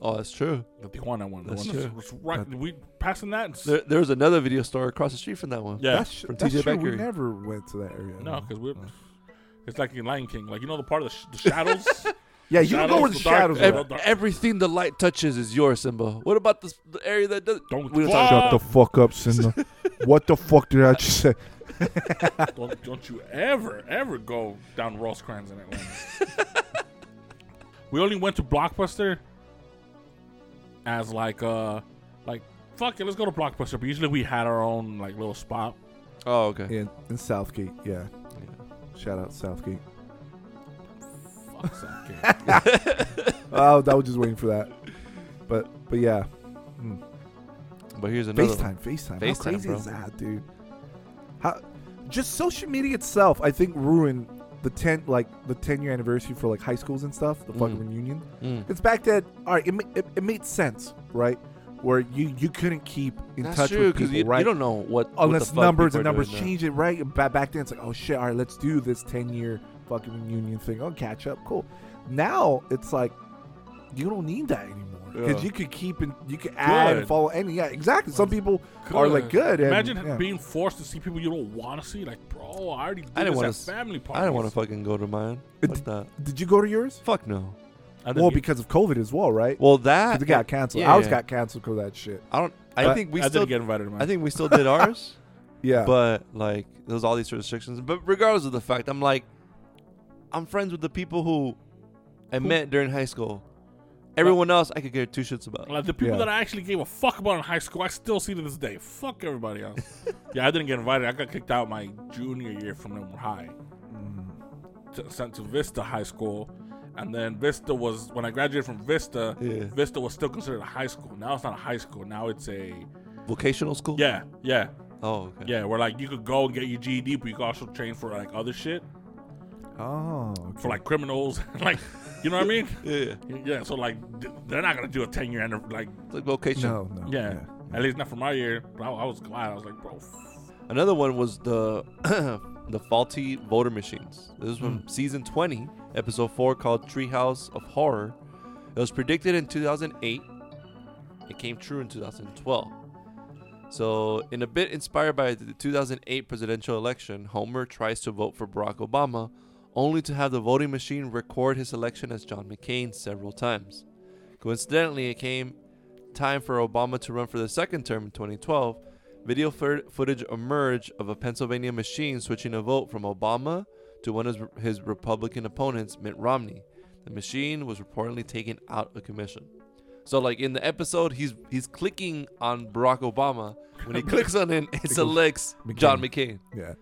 Oh, that's true. The Tijuana one. The That's one true. that's right. we passing that. It's, There, there was another video store across the street from that one. yeah. That's, From that's TJ true. We never went to that area. no, because we. Oh. It's like in Lion King, like you know the part of the, sh- the shadows. Yeah, you don't go where the Shadows, the dark- shadows Ev- are. Everything the light touches is yours, Simba. What about the, the area that does? don't We don't talk Shut the fuck up, Cinda. what the fuck did I just say? don't, don't you ever ever go down Rosecrans in Atlanta. we only went to Blockbuster as like uh like fuck it, let's go to Blockbuster. But usually we had our own like little spot. Oh, okay. In, in South Gate, yeah. Shout out South Gate. Fuck South Gate. Oh, I was just waiting for that. But but yeah, But here's another. FaceTime, FaceTime. FaceTime. How crazy bro. is that, dude? Just social media itself, I think, ruined the ten like the ten year anniversary for like high schools and stuff. The fucking Mm. reunion. Mm. It's back then. All right, it, it, it made sense, right? Where you you couldn't keep in That's touch true with people, you, right? you don't know what what Unless the numbers and numbers now. change it, right? And ba- back then, it's like, oh shit, all right, let's do this ten year fucking reunion thing. I'll catch up, cool. Now it's like you don't need that anymore because Yeah. you could keep and you could add and follow any. Yeah, exactly. Some people are like good. And, Imagine yeah. being forced to see people you don't want to see. Like, bro, I already did I didn't this wanna at s- family parties. I didn't want to fucking go to mine. It- Fuck that. Did you go to yours? Fuck no. Well, you- because of COVID as well, right? Well, that it got canceled. yeah, Ours yeah. got canceled because of that shit. I don't. I But think we I still. didn't get invited. Man. I think we still did ours. Yeah. But like, there's all these restrictions. But regardless of the fact, I'm like, I'm friends with the people who I Who- met during high school. Everyone else, I could care two shits about. Like the people Yeah. that I actually gave a fuck about in high school, I still see to this day. Fuck everybody else. yeah, I didn't get invited. I got kicked out my junior year from Lynwood High. Mm. T- sent to Vista High School, and then Vista was when I graduated from Vista. Yeah. Vista was still considered a high school. Now it's not a high school. Now it's a Vocational school. yeah, yeah, Oh, okay. yeah. Where like you could go and get your GED, but you could also train for like other shit, oh, okay. for like criminals, like you know what I mean? Yeah. Yeah. So like they're not gonna do a ten year like It's like vocation. no, no. yeah. At least not for my year. But I, I was glad. I was like, bro, Another one was the the faulty voter machines. This was from hmm. season 20, episode 4 called Treehouse of Horror. It was predicted in 2008. It came true in 2012. So, in a bit inspired by the 2008 presidential election, Homer tries to vote for Barack Obama only to have the voting machine record his election as John McCain several times. Coincidentally, it came time for Obama to run for the second term in 2012 Video footage emerged of a Pennsylvania machine switching a vote from Obama to one of his- his Republican opponents, Mitt Romney. The machine was reportedly taken out of commission. So, like in the episode, he's he's clicking on Barack Obama. When he clicks on it, it selects McCain. John McCain. Yeah.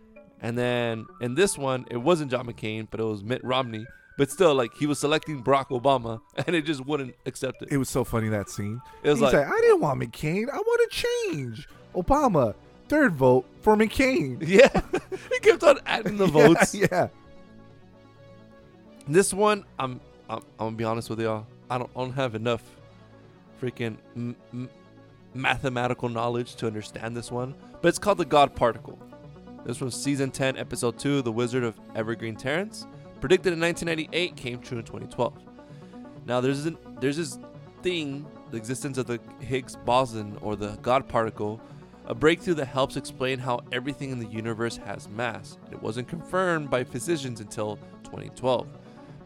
And then in this one, it wasn't John McCain, but it was Mitt Romney. But still, like he was selecting Barack Obama, and it just wouldn't accept it. It was so funny that scene. It was He's like, like, I didn't want McCain. I want to change. Obama, third vote for McCain. yeah, he kept on adding the votes. Yeah, yeah. This one, I'm, I'm, I'm gonna be honest with y'all. I don't, I don't have enough freaking m- m- mathematical knowledge to understand this one. But it's called the God Particle. This was season 10, episode 2, The Wizard of Evergreen Terrace. Predicted in 1998, came true in 2012. Now, there's an, there's this thing, the existence of the Higgs boson or the God particle, a breakthrough that helps explain how everything in the universe has mass. It wasn't confirmed by physicians until 2012.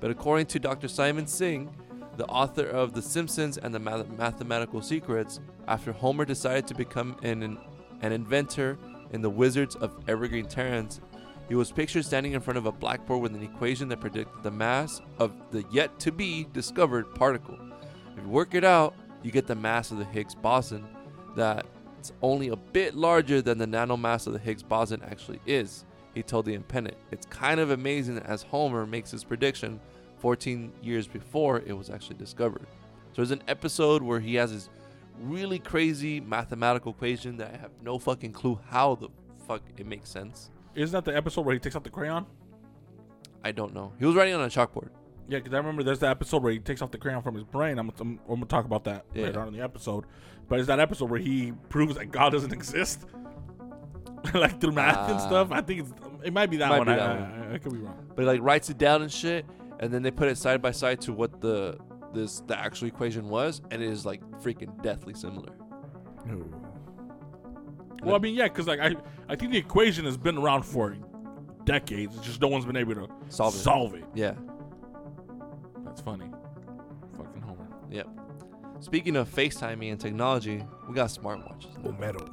But according to Dr. Simon Singh, the author of The Simpsons and the Math- Mathematical Secrets, after Homer decided to become an, an inventor in the Wizards of Evergreen Terrace, he was pictured standing in front of a blackboard with an equation that predicted the mass of the yet to be discovered particle. If you work it out, you get the mass of the Higgs boson that it's only a bit larger than the nanomass of the Higgs boson actually is. He told the Independent. It's kind of amazing as Homer makes his prediction 14 years before it was actually discovered. So there's an episode where he has this really crazy mathematical equation that I have no fucking clue how the fuck it makes sense. Isn't that the episode where he takes out the crayon? I don't know. He was writing on a chalkboard. Yeah, because I remember there's the episode where he takes off the crayon from his brain. I'm, I'm, I'm gonna talk about that Yeah. later on in the episode. But it's that episode where he proves that God doesn't exist, like through math and Ah. stuff. I think it's it might be that Might one. be I, that I- one. I- I could be wrong. but he like writes it down and shit, and then they put it side by side to what the this the actual equation was, and it is like freaking deathly similar. No. Well, I mean, yeah, because like I, I think the equation has been around for decades. It's just no one's been able to Solve it. Solve it. Yeah. That's funny. Fucking Homer. Yep. Speaking of FaceTiming and technology, we got smartwatches. Oh, metal.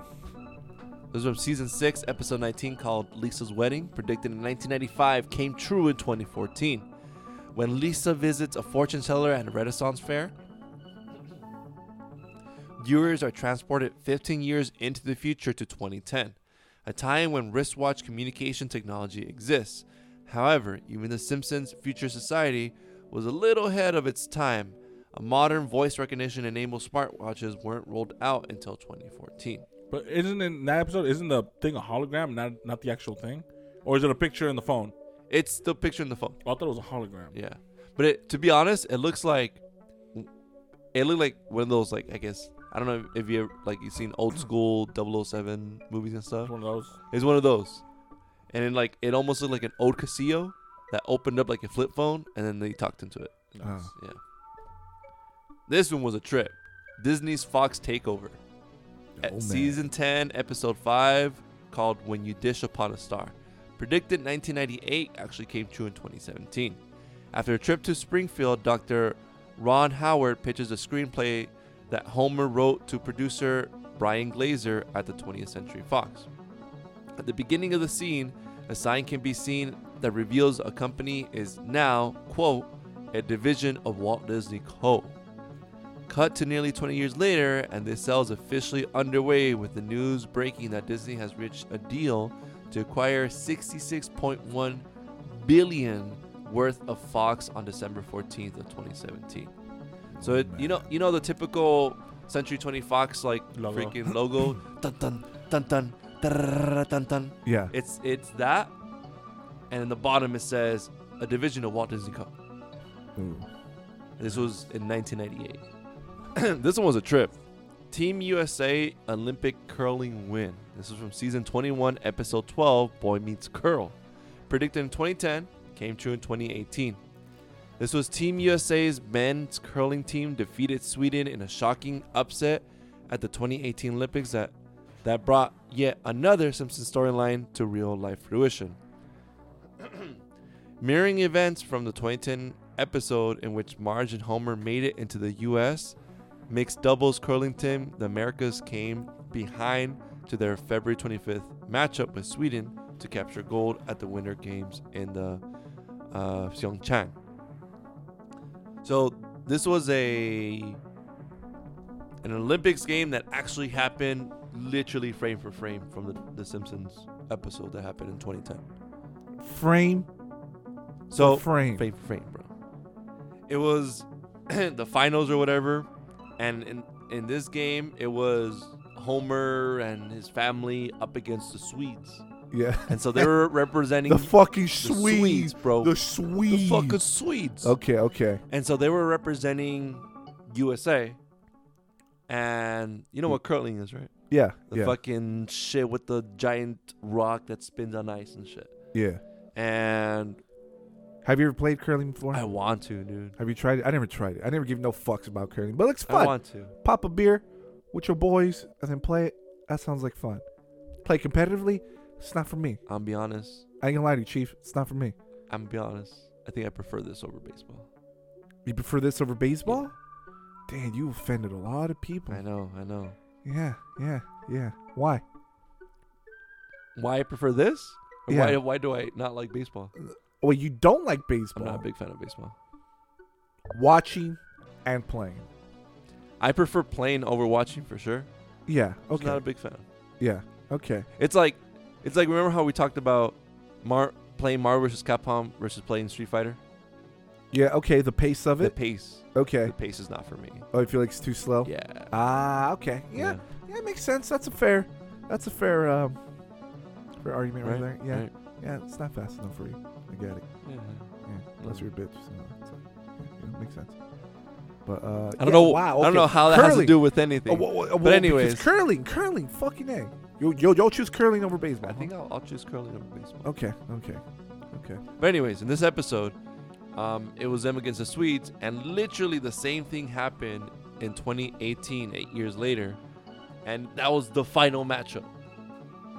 This was from season 6, episode 19, called Lisa's Wedding, predicted in 1995, came true in 2014. When Lisa visits a fortune teller at a Renaissance fair, viewers are transported 15 years into the future to 2010, a time when wristwatch communication technology exists. However, even The Simpsons' future society was a little ahead of its time. A modern voice recognition enabled smartwatches weren't rolled out until 2014. But isn't in that episode? Isn't the thing a hologram, not not the actual thing, or is it a picture in the phone? It's the picture in the phone. Oh, I thought it was a hologram. Yeah, but it, to be honest, it looks like it looked like one of those like I guess I don't know if you ever, like you've seen old school 007 movies and stuff. It's one of those. It's one of those, and then like it almost looked like an old Casio that opened up like a flip phone, and then they talked into it. Uh-huh. It Oh. Yeah. This one was a trip. Disney's Fox takeover. Oh, At Oh, man. season 10, episode 5, called When You Dish Upon a Star. Predicted 1998, actually came true in 2017. After a trip to Springfield, Dr. Ron Howard pitches a screenplay that Homer wrote to producer Brian Grazer at the 20th Century Fox. At the beginning of the scene, a sign can be seen that reveals a company is now, quote, a division of Walt Disney Co. Cut to nearly 20 years later, and this sale is officially underway with the news breaking that Disney has reached a deal to acquire 66.1 billion worth of Fox on December 14th of 2017. So it, you know, you know the typical Century 20 Fox like Logo. freaking logo, dun dun dun dun dun dun. Yeah. It's it's that, and in the bottom it says a division of Walt Disney Co. Ooh. This was in 1998. this one was a trip. Team USA Olympic curling win. This is from season 21, episode 12, Boy Meets Curl. Predicted in 2010, came true in 2018. This was Team USA's men's curling team defeated Sweden in a shocking upset at the 2018 Olympics that, that brought yet another Simpson storyline to real life fruition. Mirroring events from the 2010 episode in which Marge and Homer made it into the U.S. mixed doubles curling team, the Americas came behind to their February 25th matchup with Sweden to capture gold at the Winter Games in the uh, Pyeongchang. So this was a an Olympics game that actually happened literally frame for frame from the, the Simpsons episode that happened in 2010. Frame. So frame. frame for frame, bro. It was the finals or whatever, and in in this game it was Homer and his family up against the Swedes, Yeah. and so they were representing the fucking the Swedes, bro. The Swedes. The fucking Swedes. Okay, okay. And so they were representing USA. And you know what curling is, right? Yeah. The yeah. fucking shit with the giant rock that spins on ice and shit. yeah. And Have you ever played curling before? I want to, dude. Have you tried it? I never tried it. I never give no fucks about curling, but it looks I fun. want to. Pop a beer with your boys and then play it. That sounds like fun. Play competitively. It's not for me. I'll be honest. I ain't gonna lie to you, Chief. It's not for me. I'm gonna be honest. I think I prefer this over baseball. You prefer this over baseball? Damn, you offended a lot of people. I know, I know. Yeah, yeah, yeah. Why? Why I prefer this? Or Yeah. Why why do I not like baseball? Uh, Well, you don't like baseball. I'm not a big fan of baseball. Watching and playing. I prefer playing over watching for sure. Yeah. Okay. not a big fan. yeah. Okay. It's like, it's like remember how we talked about Mar playing Marvel versus Capcom versus playing Street Fighter. Yeah. Okay. The pace of it. The pace, Okay. the pace is not for me. Oh, you feel like it's too slow? Yeah. Ah. Okay. Yeah. Yeah. It makes sense. That's a fair. That's a fair. Um. Fair argument right, there. Yeah. Right. Yeah. It's not fast enough for you. I get it. Yeah. Yeah. Unless you're a bitch. So, so yeah, yeah, makes sense. But uh. I don't yeah, know. Wow. I don't know how that has to do with anything. Oh, well, well, but well, anyways, curling, curling, fucking a. You'll, you'll, you'll choose curling over baseball. I think huh? I'll, I'll choose curling over baseball. Okay. Okay. Okay. But anyways, in this episode, um, it was them against the Swedes, and literally the same thing happened in 2018, eight years later, and that was the final matchup: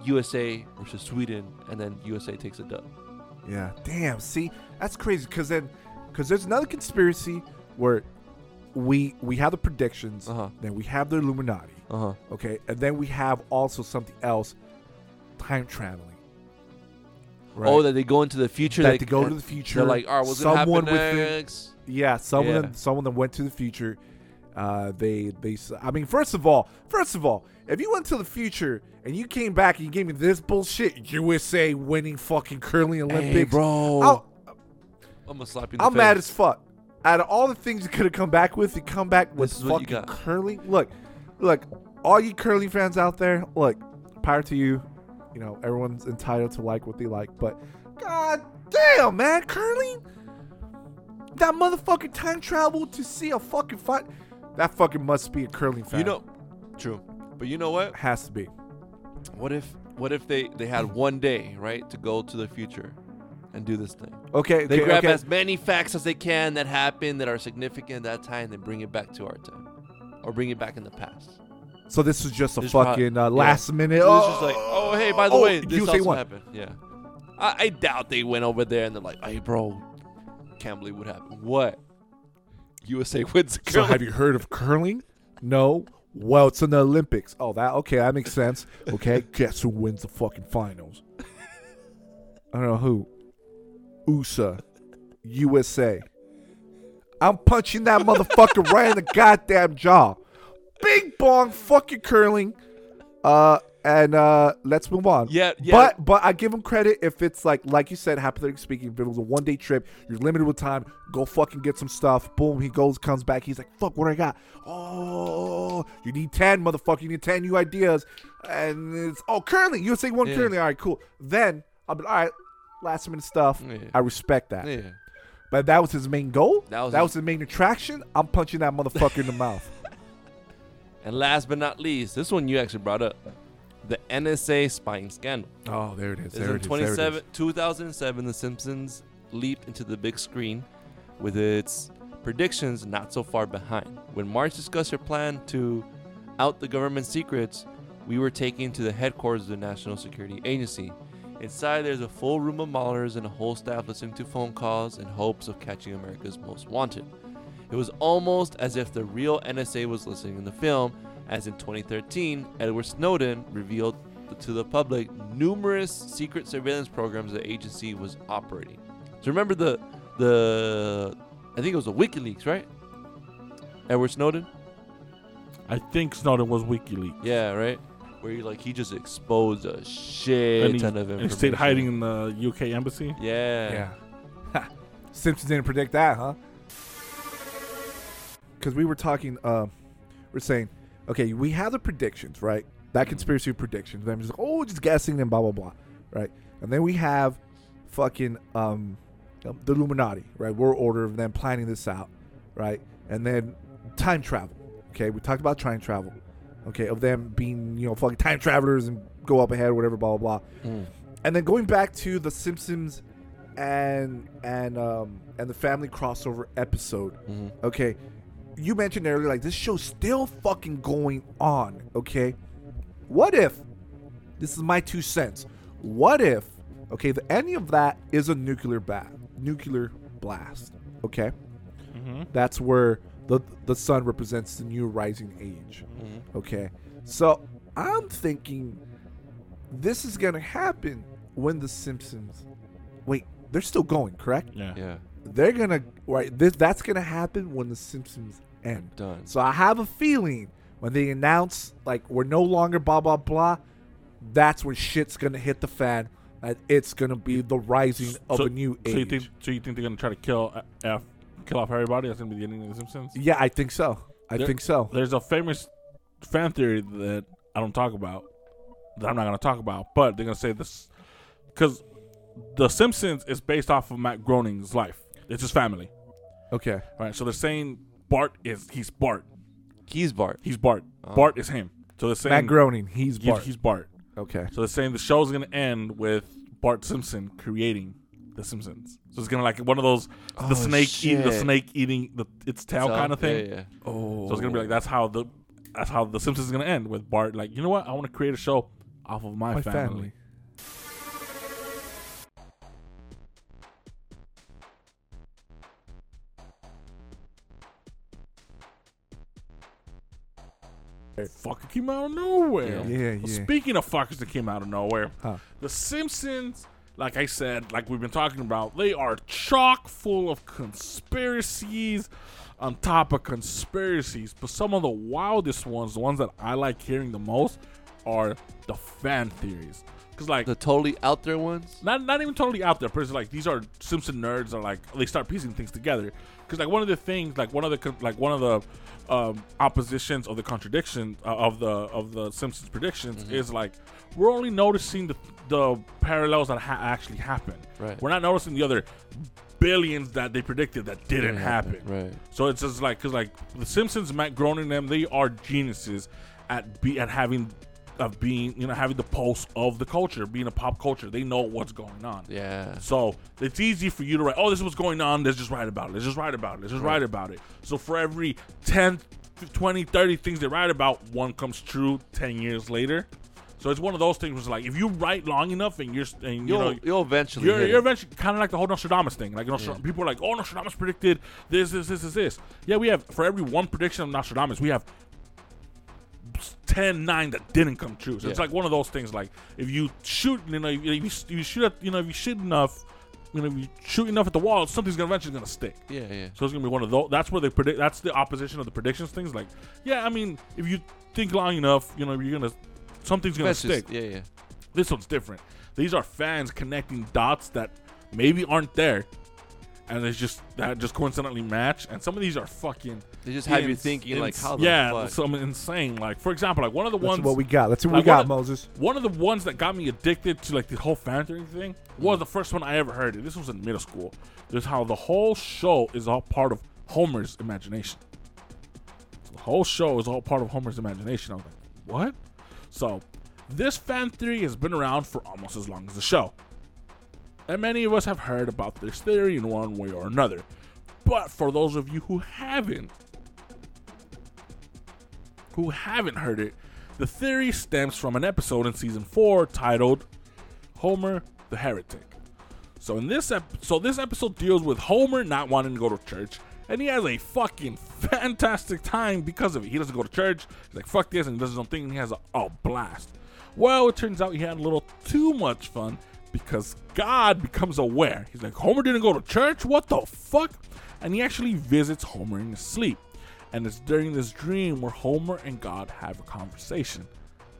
USA versus Sweden, and then USA takes a dub. Yeah. Damn. See, that's crazy. Cause then, cause there's another conspiracy where we we have the predictions, Uh huh. then we have the Illuminati, Uh huh. okay, and then we have also something else, time traveling. Right? Oh, that they go into the future. that they, go to the future. They're like, all right, what's gonna someone happen within- next? Yeah, some Yeah. someone that went to the future. Uh, they, they. s- I mean, first of all, first of all, if you went to the future and you came back and you gave me this bullshit, USA winning fucking curling Olympics, Hey, bro. I'll- I'm gonna slap you. In the I'm mad as fuck. Out of all the things you could have come back with, you come back with This is what you fucking got. curling. Look, look, all you curling fans out there, look, power to you. You know, everyone's entitled to like what they like, but god damn, man, curling. That motherfucking time travel to see a fucking fight. That fucking must be a curling fan. You know, true. But you know what? has to be. What if what if they they had one day right to go to the future and do this thing? Okay, They okay, grab okay. as many facts as they can that happened that are significant at that time, then bring it back to our time, or bring it back in the past. So this is just a This fucking uh, yeah. last minute. It Oh, was just like, oh hey, by the oh, way, this also won. happened. Yeah, I, I doubt they went over there and they're like, hey bro, can't believe what happened. What? USA wins the So have you heard of curling? No. Well, it's in the Olympics. Oh, that okay. That makes sense. Okay, guess who wins the fucking finals? I don't know who. USA, USA. I'm punching that motherfucker right in the goddamn jaw. Big bong fucking curling. Uh, and uh, let's move on. Yeah, yeah. But but I give him credit if it's like like you said, hypothetically speaking, if it was a one day trip, you're limited with time, go fucking get some stuff. Boom, he goes, comes back, he's like, fuck, what I got? Oh, you need ten, motherfucker. You need ten new ideas, and it's oh curling. You say one Yeah. curling. All right, cool. Then I'll be all right. Last minute stuff. Yeah. I respect that. yeah. But that was his main goal. That was that his- was his main attraction. I'm punching that motherfucker in the mouth. And last but not least, this one you actually brought up, the NSA spying scandal. Oh, there it is. There in it is. There it 27 is. 2007, The Simpsons leaped into the big screen with its predictions not so far behind. When Marge discussed her plan to out the government secrets, we were taken to the headquarters of the National Security Agency. Inside, there's a full room of Maulers and a whole staff listening to phone calls in hopes of catching America's most wanted. It was almost as if the real NSA was listening in the film, as in 2013, Edward Snowden revealed to the public numerous secret surveillance programs the agency was operating. So remember the the I think it was the WikiLeaks, right? Edward Snowden? I think Snowden was WikiLeaks. Yeah, right. Where he like he just exposed a shit And he, ton of and information. stayed hiding in the UK embassy. Yeah. Yeah. Ha. Simpsons didn't predict that, huh? Because we were talking, uh, we're saying, okay, we have the predictions, right? That conspiracy predictions. Them just, oh, just guessing and blah blah blah, right? And then we have fucking um, the Illuminati, right? World order of them planning this out, right? And then time travel. Okay, we talked about time travel. Okay, of them being you know fucking time travelers and go up ahead, or whatever, blah blah blah Mm. and then going back to the Simpsons and and um and the family crossover episode. Mhm. Okay, you mentioned earlier like this show's still fucking going on. Okay, what if this is my two cents? What if okay the ending of that is a nuclear bat nuclear blast? Okay, Mm-hmm. that's where the the sun represents the new rising age. Mhm. Okay. So I'm thinking this is gonna happen when the Simpsons wait, they're still going, correct? Yeah. Yeah. They're gonna right this that's gonna happen when the Simpsons end. Done. So I have a feeling when they announce like we're no longer blah blah blah, that's when shit's gonna hit the fan. And it's gonna be the rising of so, a new age. So you think? So you think they're gonna try to kill uh, F, kill off everybody? That's gonna be the ending of The Simpsons. yeah, I think so. I There- think so. There's a famous fan theory that I don't talk about. That I'm not gonna talk about, but they're gonna say this because The Simpsons is based off of Matt Groening's life. It's his family, Okay. right? So they're saying Bart is he's Bart. He's Bart. He's Bart. Oh. Bart is him. So they're saying Matt Groening, he's he's, Bart. he's Bart. okay. So they're saying the show's gonna end with Bart Simpson creating the Simpsons. So it's gonna like one of those Oh, the snake eating the snake eating the its tail So- kind of thing. Yeah, yeah. Oh. So it's gonna be like that's how the that's how the Simpsons is gonna end with Bart like you know what I want to create a show off of my, my family. family. Fuck it came out of nowhere. Yeah, Well, yeah. Speaking of fuckers that came out of nowhere, Huh. the Simpsons, like I said, like we've been talking about, they are chock full of conspiracies on top of conspiracies. But some of the wildest ones, the ones that I like hearing the most, are the fan theories. Because like The totally out there ones. not not even totally out there, but it's like these are Simpson nerds are like they start piecing things together. Because like one of the things, like one of the like one of the um, oppositions of the contradiction uh, of the of the Simpsons predictions Mm-hmm. is like we're only noticing the the parallels that ha- actually happened. Right. We're not noticing the other billions that they predicted that didn't happen. Right. So it's just like because like the Simpsons, Matt Groening, them they are geniuses at be at having of being you know having the pulse of the culture, being a pop culture. They know what's going on. Yeah. So it's easy for you to write, oh, this is what's going on. Let's just write about it. Let's just write about it. Let's just write about it. So for every 10, 20, 30 things they write about, one comes true 10 years later. So it's one of those things where it's like, if you write long enough and you're, and, you You'll know, you'll eventually. you're, you're eventually kind of like the whole Nostradamus thing. Like, Nostra- people are like, oh, Nostradamus predicted this, this, this, this, this. Yeah, we have, for every one prediction of Nostradamus, we have 10, 9 that didn't come true. So it's like one of those things. Like, if you shoot, you know, if you, if you shoot at, you know, if you shoot enough, you know, if you shoot enough at the wall, something's gonna eventually gonna stick. Yeah, yeah. So it's gonna be one of those. That's where they predict. That's the opposition of the predictions things. Like, yeah, I mean, if you think long enough, you know, you're gonna something's gonna That's stick. just- yeah, yeah. This one's different. These are fans connecting dots that maybe aren't there, and it's just that just coincidentally match. And some of these are fucking. They just have you ins- thinking like, ins- how the yeah, fuck? some insane. Like for example, like one of the That's ones what we got. Let's see what like we got, one of- Moses. one of the ones that got me addicted to like the whole fan theory thing was the first one I ever heard. This was in middle school. There's how the whole show is all part of Homer's imagination. So the whole show is all part of Homer's imagination. I was like, what? So this fan theory has been around for almost as long as the show. And many of us have heard about this theory in one way or another. But for those of you who haven't, who haven't heard it, the theory stems from an episode in season four titled "Homer the Heretic." So in this ep- so this episode deals with Homer not wanting to go to church, and he has a fucking fantastic time because of it. He doesn't go to church. He's like, "Fuck this," and he does his own thing, and he has a, a blast. Well, it turns out he had a little too much fun because God becomes aware. He's like, Homer didn't go to church? What the fuck? And he actually visits Homer in his sleep. And it's during this dream where Homer and God have a conversation.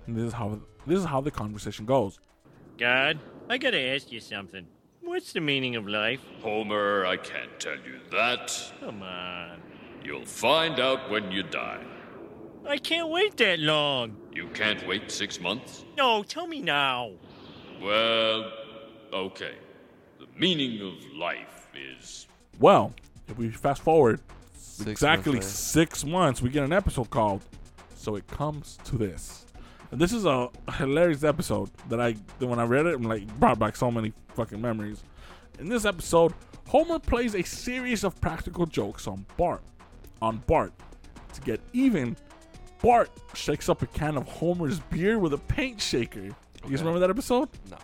And this is how this is how the conversation goes. God, I gotta ask you something. What's the meaning of life? Homer, I can't tell you that. Come on. You'll find out when you die. I can't wait that long. You can't wait six months? No, tell me now. Well, okay. The meaning of life is. Well, if we fast forward Six exactly months six months, we get an episode called "So It Comes to This." And this is a hilarious episode that I that when I read it, I'm like brought back so many fucking memories. In this episode, Homer plays a series of practical jokes on Bart. On Bart, to get even, Bart shakes up a can of Homer's beer with a paint shaker. You guys remember that episode? No.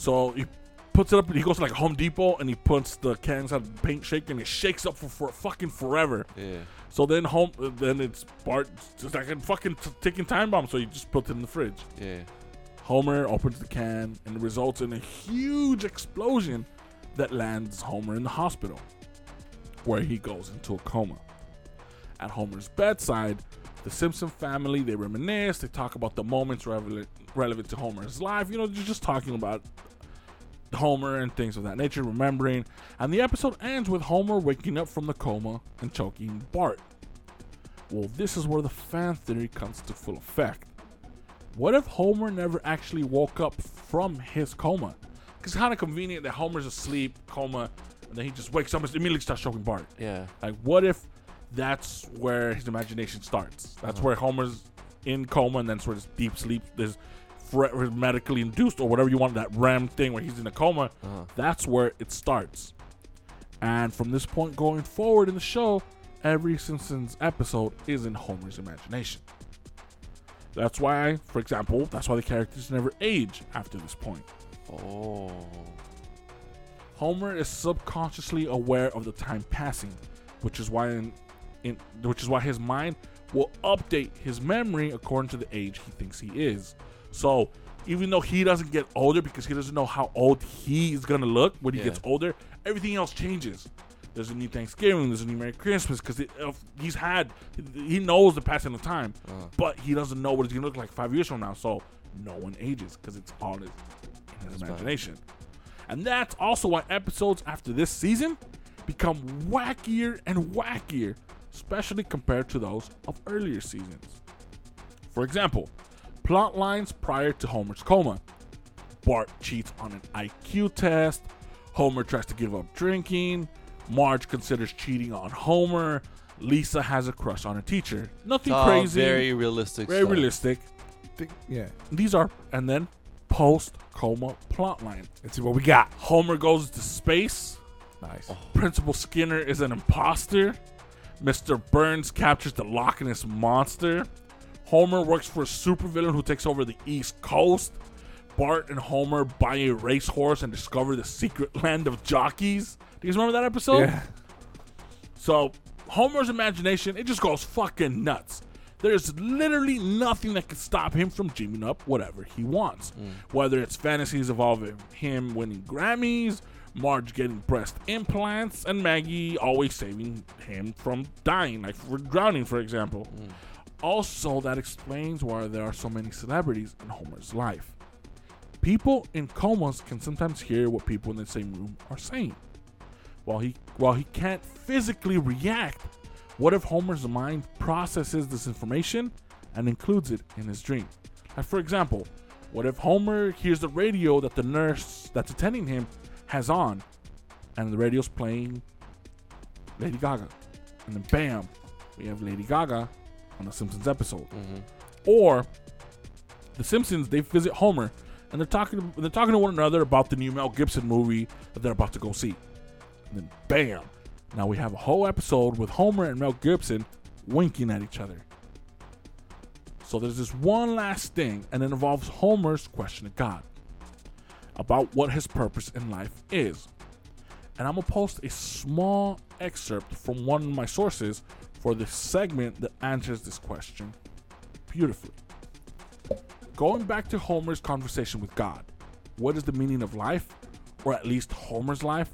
So he puts it up and he goes to like Home Depot and he puts the cans of paint shaker and it shakes up for, for fucking forever. Yeah. So then home then it's Bart just like a fucking t- ticking time bomb. So he just puts it in the fridge. Yeah. Homer opens the can and it results in a huge explosion that lands Homer in the hospital, where he goes into a coma. At Homer's bedside, The Simpson family, they reminisce, they talk about the moments relevant, relevant to Homer's life. You know, they're just talking about Homer and things of that nature, remembering. And the episode ends with Homer waking up from the coma and choking Bart. Well, this is where the fan theory comes to full effect. What if Homer never actually woke up from his coma? Because it's kind of convenient that Homer's asleep, coma, and then he just wakes up and immediately starts choking Bart. Yeah. Like, what if that's where his imagination starts? That's where Homer's in coma, and then sort of deep sleep, this fre- medically induced or whatever you want, that REM thing where he's in a coma. Uh-huh. That's where it starts. And from this point going forward in the show, every Simpsons episode is in Homer's imagination. That's why, for example, that's why the characters never age after this point. Oh. Homer is subconsciously aware of the time passing, which is why in, in which is why his mind will update his memory according to the age he thinks he is. So even though he doesn't get older because he doesn't know how old he is gonna look when he Yeah. gets older, everything else changes. There's a new Thanksgiving, there's a new Merry Christmas because he's had, he knows the passing of time, Uh-huh. but he doesn't know what it's gonna look like five years from now. So no one ages because it's all in his That's imagination. And that's also why episodes after this season become wackier and wackier, especially compared to those of earlier seasons. For example, plot lines prior to Homer's coma. Bart cheats on an IQ test. Homer tries to give up drinking. Marge considers cheating on Homer. Lisa has a crush on a teacher. Nothing It's all crazy. Very realistic. very stuff. realistic. Yeah. These are, and then post coma plot plotline. Let's see what we got. Homer goes to space. Nice. Oh. Principal Skinner is an imposter. Mr. Burns captures the Loch Ness monster. Homer works for a supervillain who takes over the East Coast. Bart and Homer buy a racehorse and discover the secret land of jockeys. Do you guys remember that episode? yeah. So Homer's imagination, it just goes fucking nuts. There's literally nothing that can stop him from dreaming up whatever he wants. Mm. Whether it's fantasies involving him winning Grammys, Marge getting breast implants, and Maggie always saving him from dying, like for drowning, for example. Mm. Also, that explains why there are so many celebrities in Homer's life. People in comas can sometimes hear what people in the same room are saying. While he while he can't physically react, what if Homer's mind processes this information and includes it in his dream? Like for example, what if Homer hears the radio that the nurse that's attending him has on, and the radio's playing Lady Gaga, and then bam, we have Lady Gaga on a Simpsons episode. Mm-hmm. Or the Simpsons they visit Homer and they're talking they're talking to one another about the new Mel Gibson movie that they're about to go see. And then bam, now we have a whole episode with Homer and Mel Gibson winking at each other. So there's this one last thing, and it involves Homer's question to God about what his purpose in life is. And I'm gonna post a small excerpt from one of my sources for this segment that answers this question beautifully. Going back to Homer's conversation with God, what is the meaning of life? Or at least Homer's life?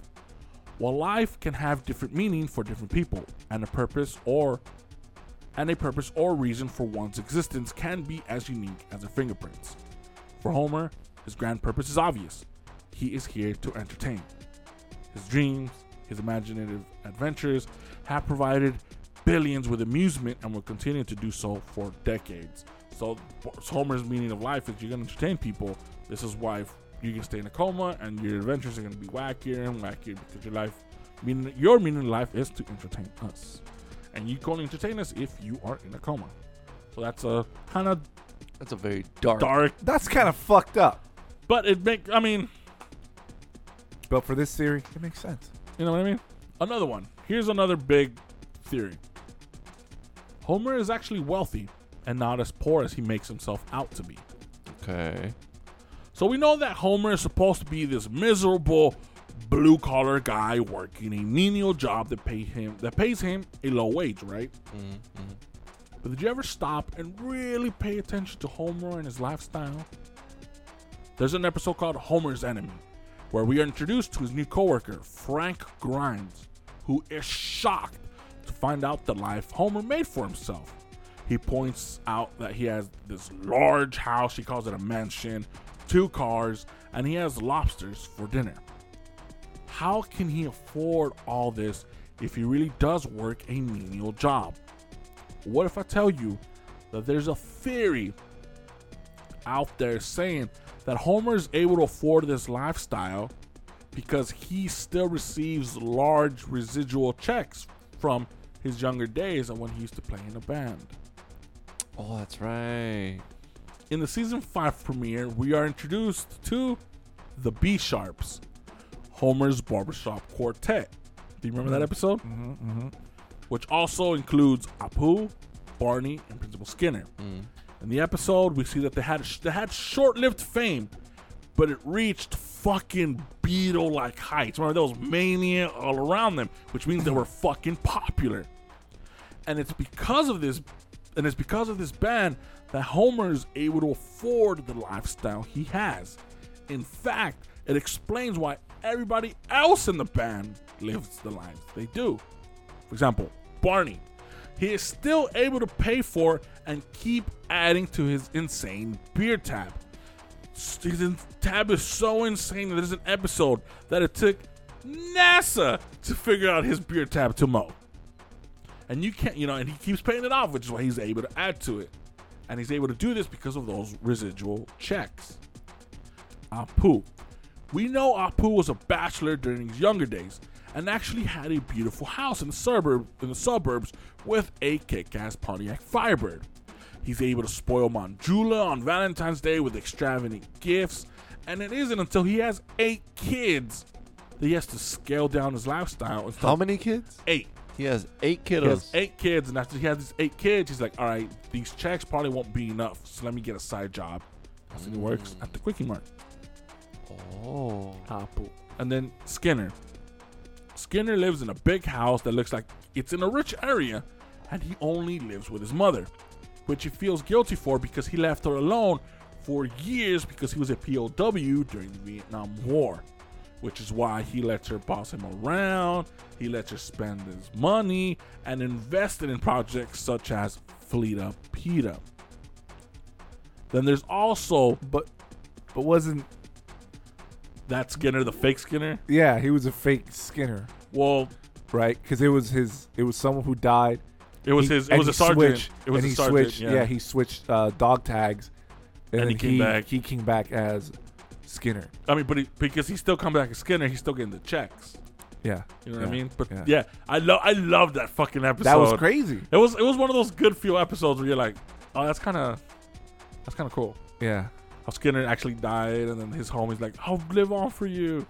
Well, life can have different meaning for different people, and a purpose or and a purpose or reason for one's existence can be as unique as their fingerprints. For Homer, his grand purpose is obvious. He is here to entertain. His dreams, his imaginative adventures have provided billions with amusement and will continue to do so for decades. So Homer's meaning of life is you're gonna entertain people. This is why you can stay in a coma and your adventures are gonna be wackier and wackier because your life, meaning your meaning of life is to entertain us, and you can only entertain us if you are in a coma. So that's a kind of That's a very dark. dark, That's kind of fucked up. But it make I mean, But for this theory, it makes sense. you know what I mean? Another one. Here's another big theory. Homer is actually wealthy and not as poor as he makes himself out to be. Okay. So we know that Homer is supposed to be this miserable blue collar guy working a menial job that pay him that pays him a low wage, right? Mm-hmm. But did you ever stop and really pay attention to Homer and his lifestyle? There's an episode called Homer's Enemy, where we are introduced to his new coworker, Frank Grimes, who is shocked to find out the life Homer made for himself. He points out that he has this large house. He calls it a mansion, two cars, and he has lobsters for dinner. How can he afford all this if he really does work a menial job? What if I tell you that there's a theory out there saying that Homer is able to afford this lifestyle because he still receives large residual checks from his younger days and when he used to play in a band. Oh, that's right. In the season 5 premiere, we are introduced to the Be Sharps, Homer's barbershop quartet. Do you remember that mm-hmm. episode? Mm-hmm, mm-hmm, Which also includes Apu, Barney, and Principal Skinner. Mm. In the episode, we see that they had they had short-lived fame, but it reached fucking Beatle-like heights. Remember, there was mania all around them, which means they were fucking popular. And it's because of this, and it's because of this band that Homer is able to afford the lifestyle he has. In fact, it explains why everybody else in the band lives the lives they do. For example, Barney. He is still able to pay for and keep adding to his insane beer tab. His tab is so insane that there's an episode that it took NASA to figure out his beer tab to Moe. And you can't, you know, and he keeps paying it off, which is why he's able to add to it. And he's able to do this because of those residual checks. Apu. We know Apu was a bachelor during his younger days and actually had a beautiful house in the suburb in the suburbs with a kick-ass Pontiac Firebird. He's able to spoil Manjula on Valentine's Day with extravagant gifts, and it isn't until he has eight kids that he has to scale down his lifestyle. And How many kids? Eight. He has eight He has kiddos. eight kids, and after he has these eight kids, he's like, "All right, these checks probably won't be enough, so let me get a side job." That's when he works at the Kwik-E-Mart. Oh. Apple. And then Skinner. Skinner lives in a big house that looks like it's in a rich area, and he only lives with his mother, which he feels guilty for because he left her alone for years because he was a POW during the Vietnam War, which is why he lets her boss him around, he lets her spend his money, and invest it in projects such as Fleeta Peta. Then there's also But but wasn't that Skinner, the fake Skinner. yeah, he was a fake Skinner, Well, right? Because it was his it was someone who died. It was He- his. It was a sergeant. switched- it was and a he sergeant. switched. yeah. he switched uh, dog tags, and, And he came back. He came back as Skinner. I mean, but he, because he's still coming back as Skinner, he's still getting the checks. Yeah, You know yeah, what I mean? But yeah. yeah, I love. I love that fucking episode. that was crazy. It was. It was one of those good few episodes where you're like, oh, that's kind of, that's kind of cool. Yeah, How Skinner actually died, and then his homie's like, I'll live on for you.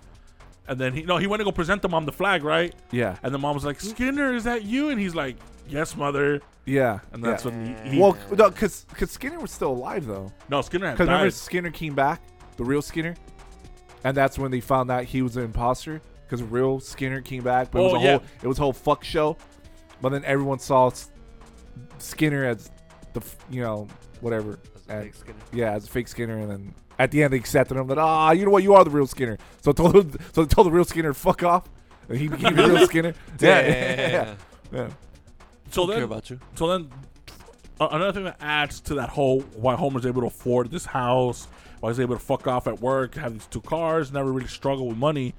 And then he no, he went to go present the mom the flag, right? yeah, And the mom was like, Skinner, is that you? And he's like, Yes, mother. yeah. And that's yeah. when he, he well, no, because Skinner was still alive though. no Skinner had Because remember. Skinner came back, the real Skinner, and that's when they found out he was an imposter. Because real Skinner came back, but it was Oh, a yeah. whole it was a whole fuck show. But then everyone saw Skinner as the you know whatever, and- yeah, as a fake Skinner, and then at the end they accepted him that ah you know what you are the real Skinner. So told him, so they told the real Skinner fuck off, and he became the real Skinner. Yeah, yeah, yeah, Damn. yeah. so Don't then care about you. So then, uh, another thing that adds to that whole why Homer's able to afford this house, why he's able to fuck off at work, have these two cars, never really struggle with money,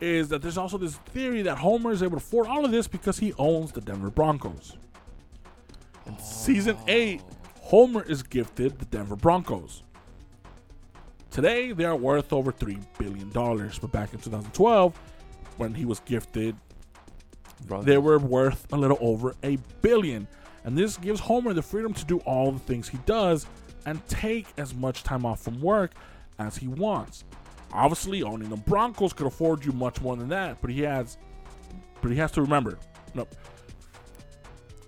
is that there's also this theory that Homer is able to afford all of this because he owns the Denver Broncos. In season eight, Homer is gifted the Denver Broncos. Today, they are worth over three billion dollars, but back in 2012, when he was gifted Brother. they were worth a little over a billion. And this gives Homer the freedom to do all the things he does and take as much time off from work as he wants. Obviously, owning the Broncos could afford you much more than that, but he has but he has to remember. No.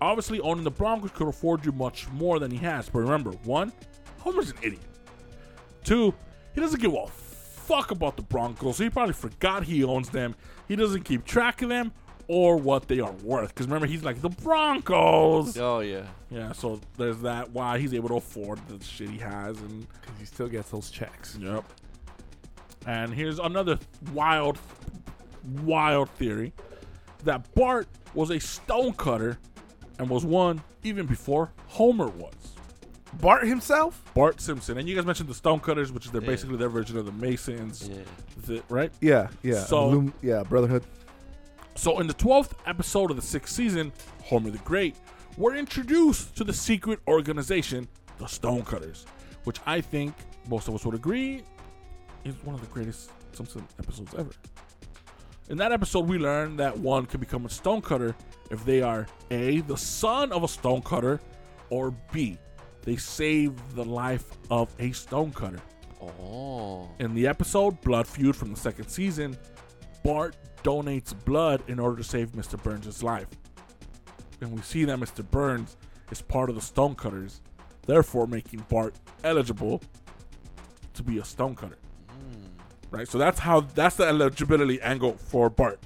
Obviously, owning the Broncos could afford you much more than he has. But remember, one, Homer's an idiot. Two, he doesn't give a fuck about the Broncos. so He probably forgot he owns them. He doesn't keep track of them or what they are worth. Because remember, he's like, the Broncos. Oh yeah. Yeah, so there's that. Why he's able to afford the shit he has. And, Because he still gets those checks. yep. And here's another wild, wild theory that Bart was a stonecutter and was one even before Homer was. Bart himself? Bart Simpson. And you guys mentioned the Stonecutters, which is their Yeah. basically their version of the Masons, Yeah. the- right? Yeah, yeah. So- Illum- yeah, Brotherhood. So, in the 12th episode of the sixth season, Homer the Great, we're introduced to the secret organization, the Stonecutters, which I think most of us would agree is one of the greatest Simpson episodes ever. In that episode, we learn that one can become a stonecutter if they are A, the son of a stonecutter, or B, they save the life of a stonecutter. Oh. In the episode Blood Feud from the second season, Bart donates blood in order to save Mr. Burns' life. And we see that Mr. Burns is part of the Stonecutters, therefore making Bart eligible to be a Stonecutter. Hmm. Right? So that's how that's the eligibility angle for Bart.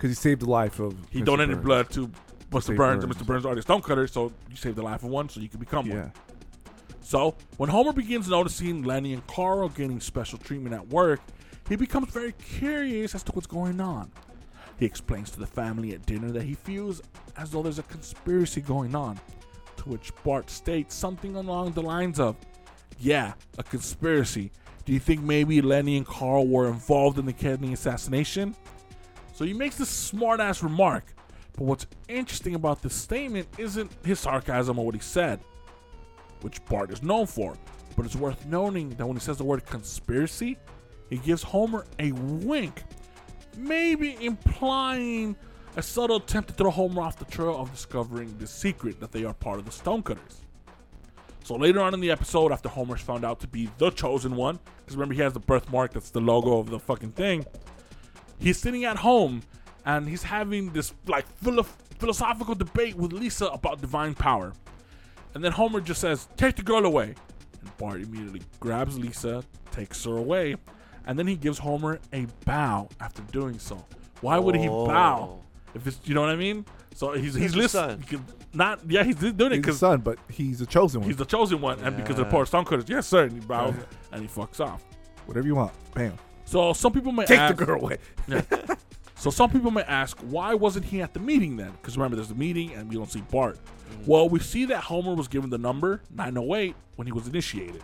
Because he saved the life of. He Mr. donated Burns. blood to Mr. Save Burns, and Burns. Mr. Burns already a Stonecutter, so you saved the life of one, so you can become one. Yeah. So, when Homer begins noticing Lenny and Carl getting special treatment at work, he becomes very curious as to what's going on. He explains to the family at dinner that he feels as though there's a conspiracy going on, to which Bart states something along the lines of, Yeah, a conspiracy. Do you think maybe Lenny and Carl were involved in the Kennedy assassination? So he makes this smart ass remark, but what's interesting about this statement isn't his sarcasm or what he said which Bart is known for. But it's worth noting that when he says the word conspiracy, he gives Homer a wink, maybe implying a subtle attempt to throw Homer off the trail of discovering the secret that they are part of the Stonecutters. So later on in the episode, after Homer's found out to be the chosen one, because remember he has the birthmark that's the logo of the fucking thing, he's sitting at home and he's having this like philo- philosophical debate with Lisa about divine power. And then Homer just says, Take the girl away. And Bart immediately grabs Lisa, takes her away, and then he gives Homer a bow after doing so. Why would he oh. bow? Oh. If it's, you know what I mean? So he's he's He's the listening. son. Not, yeah, he's doing it He's the because son, but he's the chosen one. he's the chosen one, and because of the Yeah. poor Stonecutters, yes, sir. And he bows and he fucks off. Whatever you want. Bam. So some people may Take ask, the girl away. So some people may ask, why wasn't he at the meeting then? Because remember, there's a meeting and we don't see Bart. Mm. Well, we see that Homer was given the number 908 when he was initiated.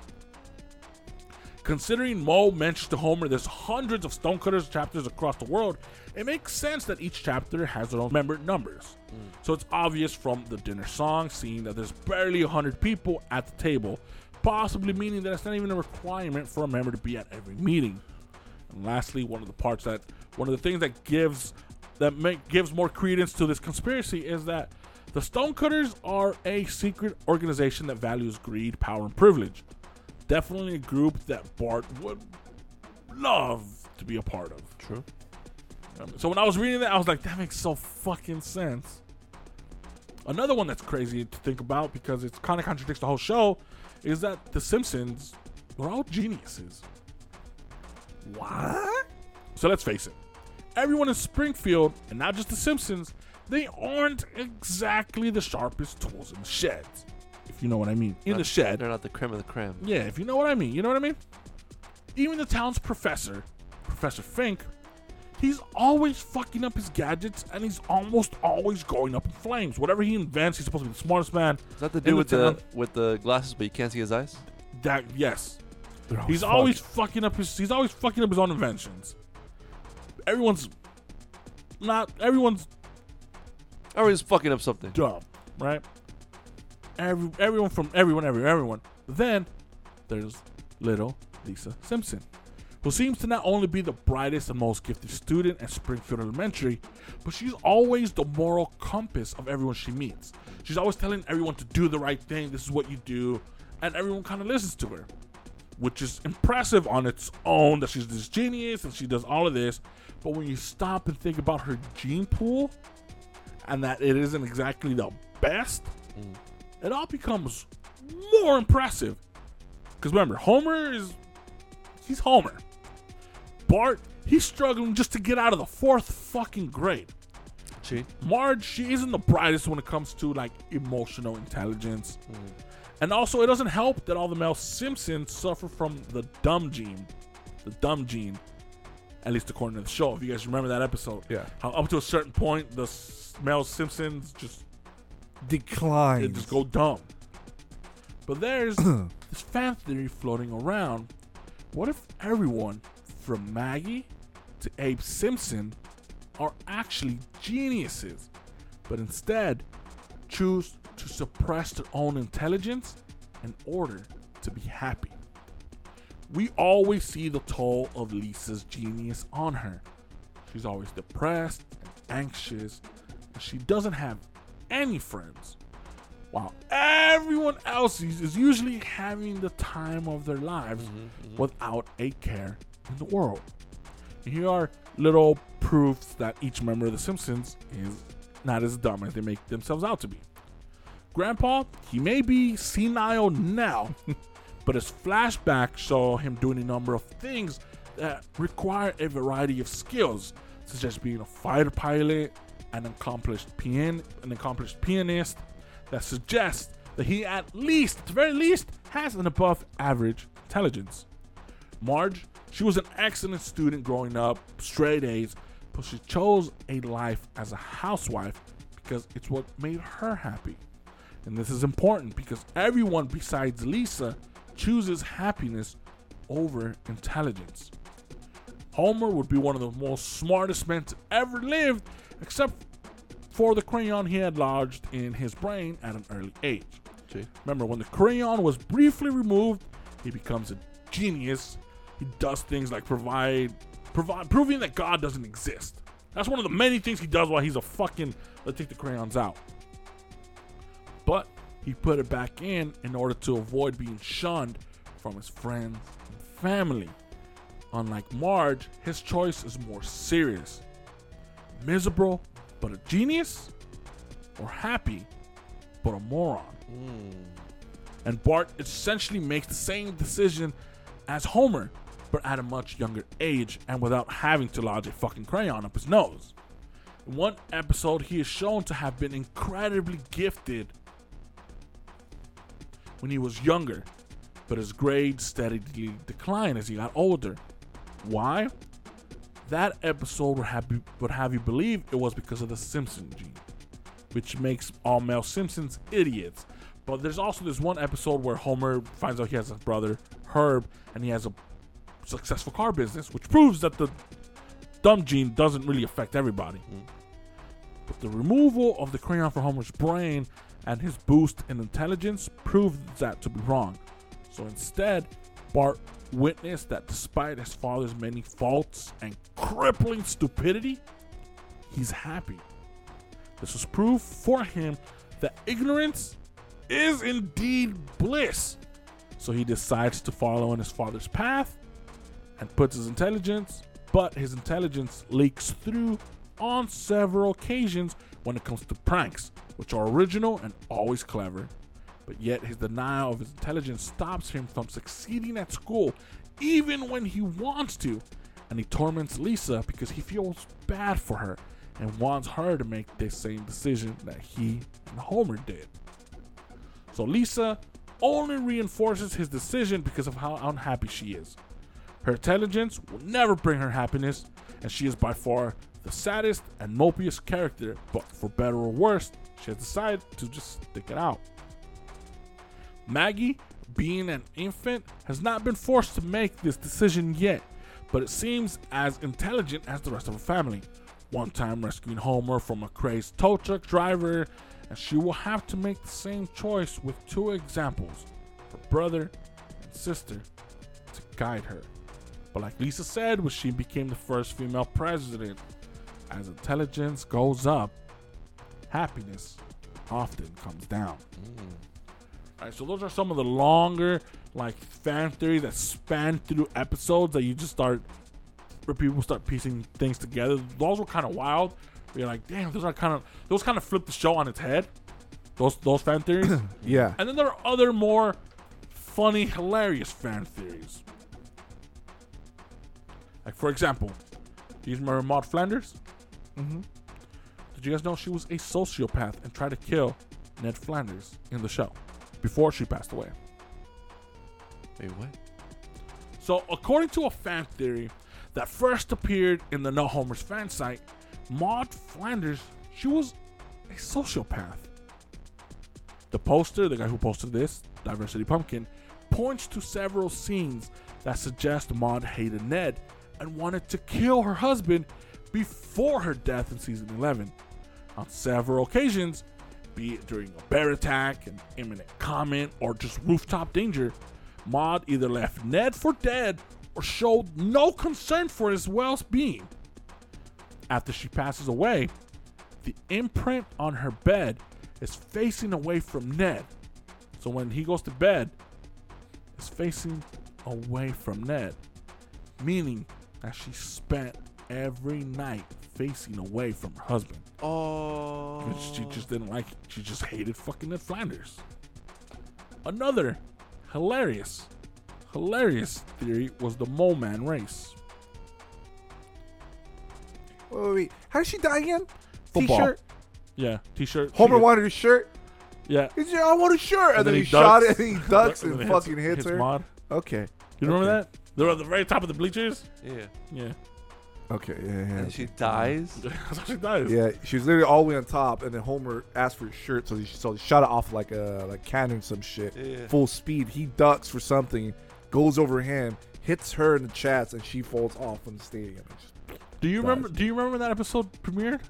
Considering Moe mentions to Homer there's hundreds of Stonecutters chapters across the world, it makes sense that each chapter has their own member numbers. So it's obvious from the dinner song, seeing that there's barely 100 people at the table, possibly meaning that it's not even a requirement for a member to be at every meeting. And lastly, one of the parts that one of the things that gives that make, gives more credence to this conspiracy is that the Stonecutters are a secret organization that values greed, power, and privilege. Definitely a group that Bart would love to be a part of. True. Um, so when I was reading that, I was like, that makes so fucking sense. Another one that's crazy to think about because it kind of contradicts the whole show is that the Simpsons were all geniuses. What? So let's face it. Everyone in Springfield, and not just the Simpsons, they aren't exactly the sharpest tools in the shed. If you know what I mean. In the shed. They're not the creme of the creme. Yeah, if you know what I mean. You know what I mean? Even the town's professor, Professor Fink, he's always fucking up his gadgets and he's almost always going up in flames. Whatever he invents, he's supposed to be the smartest man. Is that the dude with the with the glasses, but you can't see his eyes? That yes. They're He's fucked. always fucking up his he's always fucking up his own inventions. Everyone's not everyone's Everybody's fucking up something. dumb, right? Every everyone from everyone, every everyone. Then there's little Lisa Simpson, who seems to not only be the brightest and most gifted student at Springfield Elementary, but she's always the moral compass of everyone she meets. She's always telling everyone to do the right thing. This is what you do, and everyone kind of listens to her, which is impressive on its own. That she's this genius and she does all of this, but when you stop and think about her gene pool, and that it isn't exactly the best, mm. it all becomes more impressive. Because remember, Homer is he's Homer. Bart, he's struggling just to get out of the fourth fucking grade. She. Marge, she isn't the brightest when it comes to like emotional intelligence. Mm. And also, it doesn't help that all the male Simpsons suffer from the dumb gene. The dumb gene. At least according to the show. If you guys remember that episode. Yeah. How up to a certain point, the s- male Simpsons just Decline. They just go dumb. But there's this fan theory floating around. What if everyone, from Maggie to Abe Simpson, are actually geniuses, but instead choose to suppress their own intelligence in order to be happy? We always see the toll of Lisa's genius on her. She's always depressed and anxious, and she doesn't have any friends while everyone else is usually having the time of their lives mm-hmm, mm-hmm. without a care in the world. And here are little proofs that each member of The Simpsons is not as dumb as they make themselves out to be. Grandpa, he may be senile now, but his flashbacks saw him doing a number of things that require a variety of skills, such as being a fighter pilot, an accomplished pian- an accomplished pianist, that suggests that he at least, at the very least, has an above average intelligence. Marge, she was an excellent student growing up, straight A's, but she chose a life as a housewife because it's what made her happy. And this is important because everyone besides Lisa chooses happiness over intelligence. Homer would be one of the most smartest men to ever live, except for the crayon he had lodged in his brain at an early age. See? Remember, when the crayon was briefly removed, he becomes a genius. He does things like provide, provide, proving that God doesn't exist. That's one of the many things he does while he's a fucking. Let's take the crayons out. But he put it back in in order to avoid being shunned from his friends and family. Unlike Marge, his choice is more serious. Miserable, but a genius? Or happy, but a moron? Hmm. And Bart essentially makes the same decision as Homer, but at a much younger age and without having to lodge a fucking crayon up his nose. In one episode, he is shown to have been incredibly gifted when he was younger, but his grades steadily declined as he got older. Why? That episode would have, would have you believe it was because of the Simpson gene, which makes all male Simpsons idiots. But there's also this one episode where Homer finds out he has a brother, Herb, and he has a successful car business, which proves that the dumb gene doesn't really affect everybody. Mm-hmm. But the removal of the crayon from Homer's brain and his boost in intelligence proved that to be wrong. So instead, Bart witnessed that despite his father's many faults and crippling stupidity, he's happy. This was proof for him that ignorance is indeed bliss. So he decides to follow in his father's path and puts his intelligence, but his intelligence leaks through on several occasions when it comes to pranks, which are original and always clever. But yet his denial of his intelligence stops him from succeeding at school, even when he wants to. And he torments Lisa because he feels bad for her and wants her to make the same decision that he and Homer did. So Lisa only reinforces his decision because of how unhappy she is. Her intelligence will never bring her happiness, and she is by far the saddest and mopiest character, but for better or worse, she has decided to just stick it out. Maggie, being an infant, has not been forced to make this decision yet, but it seems as intelligent as the rest of her family. One time rescuing Homer from a crazed tow truck driver, and she will have to make the same choice with two examples her brother and sister to guide her. But like Lisa said when she became the first female president, as intelligence goes up, happiness often comes down. Mm. Alright, so those are some of the longer like fan theories that span through episodes that you just start where people start piecing things together. Those were kind of wild. You're like, damn, those are kind of those kind of flip the show on its head. Those those fan theories. Yeah. And then there are other more funny, hilarious fan theories. Like for example, do you remember Maud Flanders? Mm-hmm. Did you guys know she was a sociopath and tried to kill Ned Flanders in the show before she passed away? Wait, what? So, according to a fan theory that first appeared in the No Homers fan site, Maud Flanders, she was a sociopath. The poster, the guy who posted this, Diversity Pumpkin, points to several scenes that suggest Maud hated Ned and wanted to kill her husband before her death in season 11. On several occasions, be it during a bear attack, an imminent comment, or just rooftop danger, Maud either left Ned for dead or showed no concern for his well being. After she passes away, the imprint on her bed is facing away from Ned. So when he goes to bed, it's facing away from Ned, meaning that she spent every night facing away from her husband. Oh. She just didn't like it. She just hated fucking Ned Flanders. Another hilarious, hilarious theory was the Mole Man race. Wait, wait, wait. How did she die again? Football. T-shirt. Yeah, t-shirt. Homer She- wanted a shirt. Yeah. He said, "I want a shirt," and, then, he, shot it, and he ducks and, then fucking hits, her. Maud. Okay. You remember Okay. that? They're at the very top of the bleachers. Yeah. Yeah. Okay. Yeah. Yeah. And she dies. That's how she dies. Yeah, she was literally all the way on top, and then Homer asked for his shirt, so he, so he shot it off like a like cannon, some shit, Yeah. full speed. He ducks for something, goes over him, hits her in the chest, and she falls off from the stadium. and just- Do you Dies. remember? Do you remember that episode premiered?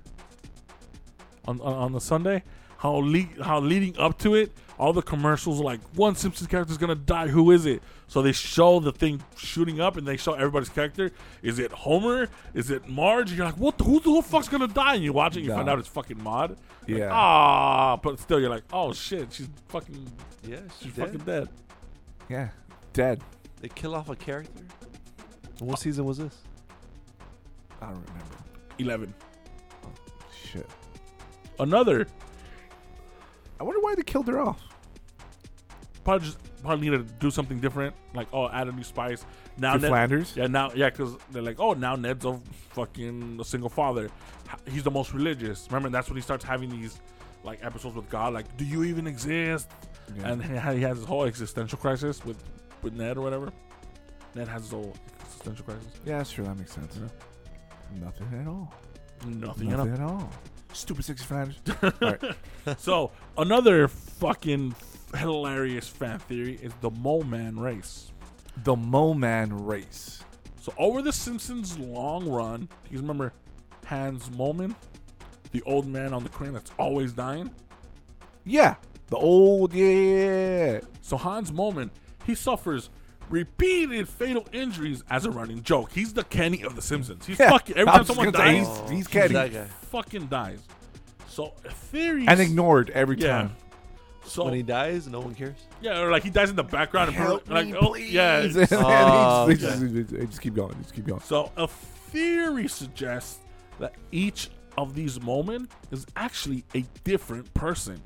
On on, on the Sunday, how le- how leading up to it, all the commercials were like one Simpsons character is gonna die. Who is it? So they show the thing shooting up, and they show everybody's character. Is it Homer? Is it Marge? You're like, what? The, who the fuck's gonna die? And you watch it, you find out it's fucking Maud. Like, Yeah. Ah, but still, you're like, oh shit, she's fucking, Yeah, she's she's dead. fucking dead. Yeah, dead. They kill off a character. What season was this? I don't remember. Eleven. Oh, Shit. Another I wonder why they killed her off. Probably just probably needed to do something different. Like, oh, add a new spice. Now Ned- Flanders. Yeah, now yeah, because they're like, oh, now Ned's a fucking a single father. He's the most religious. Remember, that's when he starts having these like episodes with God. Like, do you even exist? Yeah. And he has his whole existential crisis with with Ned or whatever. Ned has his whole existential crisis. Yeah, sure, that makes sense. Nothing at all. Nothing. Nothing enough. at all. Stupid six Flanders. So another fucking hilarious fan theory is the Mole Man race. the Mo Man race. So over the Simpsons' long run, you remember Hans Moleman, the old man on the crane that's always dying. Yeah, the old yeah. So Hans Moleman, he suffers repeated fatal injuries as a running joke. He's the Kenny of the Simpsons. He's Yeah, fucking every I time someone gonna say, dies, he's- he's Kenny. that guy. fucking dies. So theories and ignored every Yeah. time. So when he dies, no one cares. yeah, or like he dies in the background and Help like me, oh please. yeah. and they Oh, just, just- just- just keep going. Just keep going. So a theory suggests that each of these moments is actually a different person.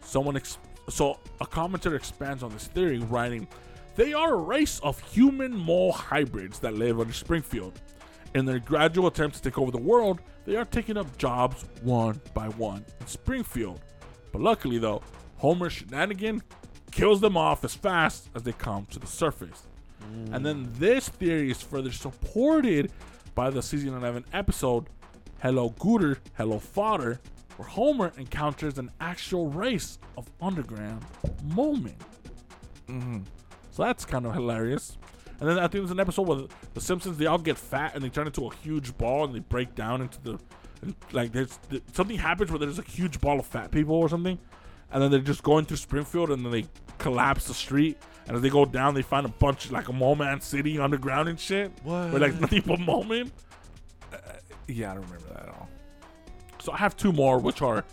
Someone ex- so a commentator expands on this theory, writing, "They are a race of human mole hybrids that live under Springfield. In their gradual attempt to take over the world, they are taking up jobs one by one in Springfield. But luckily, though, Homer's shenanigan kills them off as fast as they come to the surface." And then this theory is further supported by the season 11 episode Hello Gutter, Hello Fadder, where Homer encounters an actual race of underground mole men. Mm-hmm. So that's kind of hilarious. And then I think there's an episode where the Simpsons they all get fat and they turn into a huge ball and they break down into the like there's something happens where there's a huge ball of fat people or something, and then they're just going through Springfield and then they collapse the street and as they go down they find a bunch like a mole man city underground and shit. What? Where like nothing but mole men. Uh, yeah, I don't remember that at all. So I have two more, which are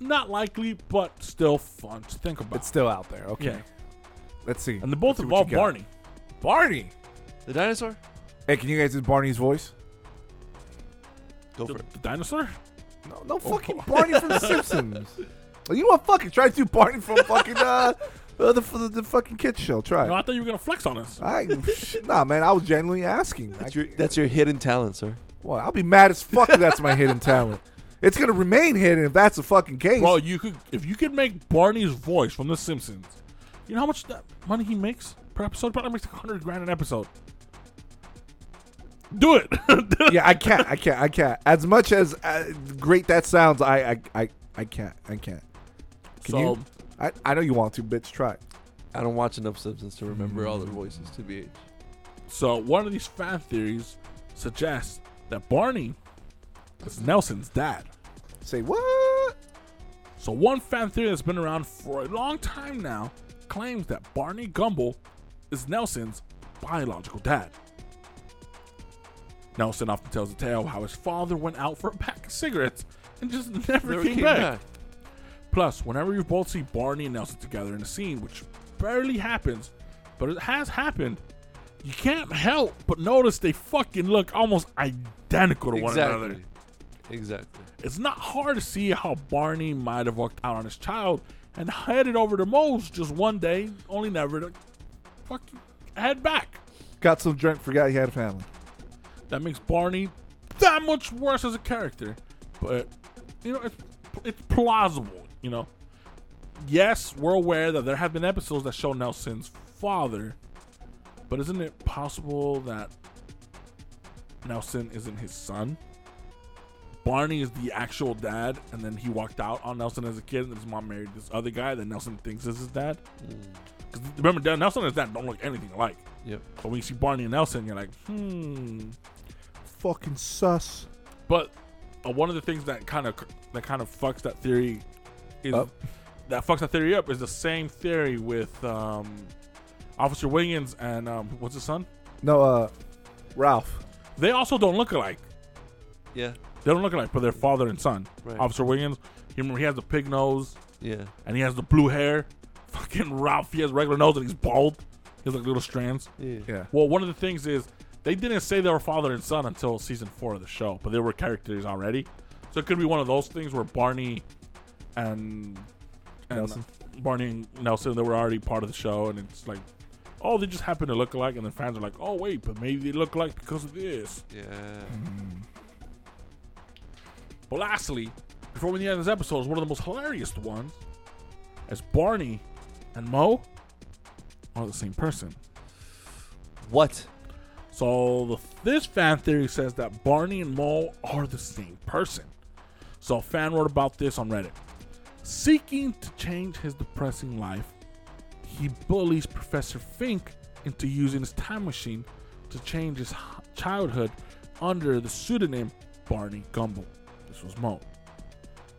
not likely, but still fun to think about. It's still out there. Okay. yeah, Let's see. and they both Let's see involve. Barney. Barney. The dinosaur? Hey, can you guys do Barney's voice? Go The, for it. the dinosaur. No, no fucking Barney from The Simpsons. Oh, You know what? Fucking try to do Barney from fucking uh, uh the, the the fucking kids show. Try. No, I thought you were gonna flex on us. I nah, man. I was genuinely asking. That's I- your, that's your hidden talent, sir. well, I'll be mad as fuck if that's my hidden talent. It's gonna remain hidden if that's the fucking case. Well, you could if you could make Barney's voice from The Simpsons. You know how much that money he makes per episode? Probably makes like hundred grand an episode. Do it. yeah, I can't. I can't. I can't. As much as uh, great that sounds, I, I, I, I can't. I can't. Can so you? I, I know you want to, bitch. Try. I don't watch enough Simpsons to remember all their voices. To be so one of these fan theories suggests that Barney is Nelson's dad. Say what? So one fan theory that's been around for a long time now claims that Barney Gumble is Nelson's biological dad. Nelson often tells the tale of how his father went out for a pack of cigarettes and just never, Never came, came back. back. Plus, whenever you both see Barney and Nelson together in a scene, which barely happens, but it has happened, you can't help but notice they fucking look almost identical to one another. exactly. Exactly. It's not hard to see how Barney might have walked out on his child and headed over to Moe's just one day, only never to fucking head back. Got some drink. Forgot he had a family. That makes Barney that much worse as a character. But you know, it's it's plausible. You know, yes, we're aware that there have been episodes that show Nelson's father, but isn't it possible that Nelson isn't his son? Barney is the actual dad, and then he walked out on Nelson as a kid, and his mom married this other guy that Nelson thinks is his dad. Because remember, Dan- Nelson and his dad don't look anything alike. Yep. But when you see Barney and Nelson, you're like, hmm. Fucking sus. But uh, one of the things that kind of that kind of fucks that theory is Up. that fucks that theory up is the same theory with um, Officer Wiggins and um, what's his son. No, uh, Ralph. They also don't look alike. Yeah. They don't look alike, but they're father and son. Right. Officer Wiggins, you remember he has the pig nose Yeah. and he has the blue hair. Fucking Ralph, he has regular nose and he's bald. He has like little strands. Yeah. Yeah. Well, one of the things is they didn't say they were father and son until season four of the show, but they were characters already. So it could be one of those things where Barney and, and Nelson. Barney and Nelson, they were already part of the show, and it's like, oh, they just happen to look alike, and then fans are like, oh wait, but maybe they look alike because of this. Yeah. Hmm. But lastly, before we end this episode, is one of the most hilarious ones, as Barney and Moe are the same person. What? So the, this fan theory says that Barney and Moe are the same person. So a fan wrote about this on Reddit. Seeking to change his depressing life, he bullies Professor Fink into using his time machine to change his childhood under the pseudonym Barney Gumble. This was Moe.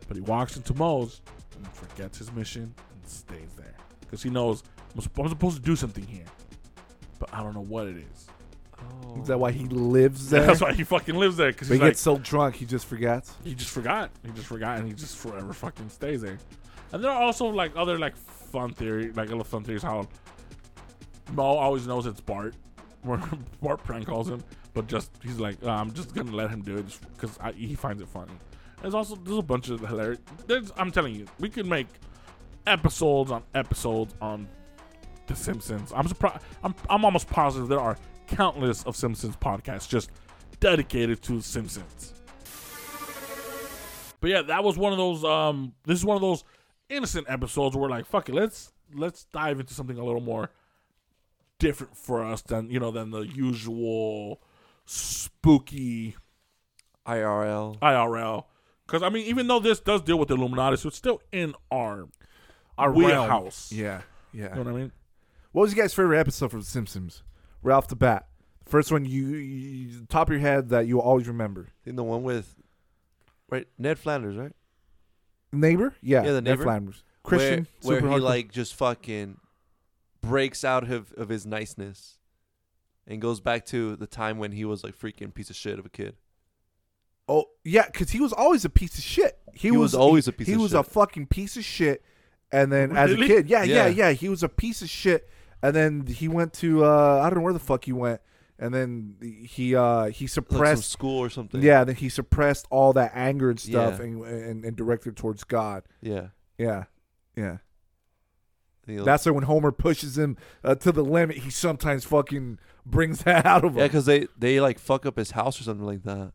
But he walks into Moe's and forgets his mission and stays there. Because he knows I'm supposed to do something here. But I don't know what it is. Oh. Is that why he lives there? That's why he fucking lives there because he like, gets so drunk he just forgets. he just forgot. He just forgot, and he just forever fucking stays there. And there are also like other like fun theory, like a little fun theories how Moe always knows it's Bart, where Bart prank calls him, but just he's like, "Uh, I'm just gonna let him do it because he finds it funny. There's also there's a bunch of hilarious. There's, I'm telling you, we could make episodes on episodes on The Simpsons. I'm surprised. I'm I'm almost positive there are countless of Simpsons podcasts just dedicated to Simpsons. But yeah, that was one of those. Um, this is one of those innocent episodes where like, fuck it, let's let's dive into something a little more different for us than you know than the usual spooky IRL. IRL. Because I mean, even though this does deal with the Illuminati, so it's still in our Our wheelhouse. Yeah, yeah. You know what I mean? What was your guys' favorite episode from The Simpsons? Right off the bat, first one you, you top of your head that you always remember. I think the one with right Ned Flanders, right? Neighbor, yeah, Yeah, the Ned neighbor. Flanders, Christian, where, where he hardcore. like just fucking breaks out of of his niceness and goes back to the time when he was like freaking piece of shit of a kid. Oh yeah, because he was always a piece of shit. He, He was always a piece of shit. He of was shit. a fucking piece of shit. And then as a Really? kid, yeah, yeah, Yeah. yeah, he was a piece of shit. And then he went to uh I don't know where the fuck he went. And then he uh he Like suppressed school or something. yeah, then he suppressed all that anger and stuff Yeah. and, and and directed towards God. Yeah. Yeah, yeah. That's why when Homer pushes him uh, to the limit, he sometimes fucking brings that out of him. yeah, because they they like fuck up his house or something like that,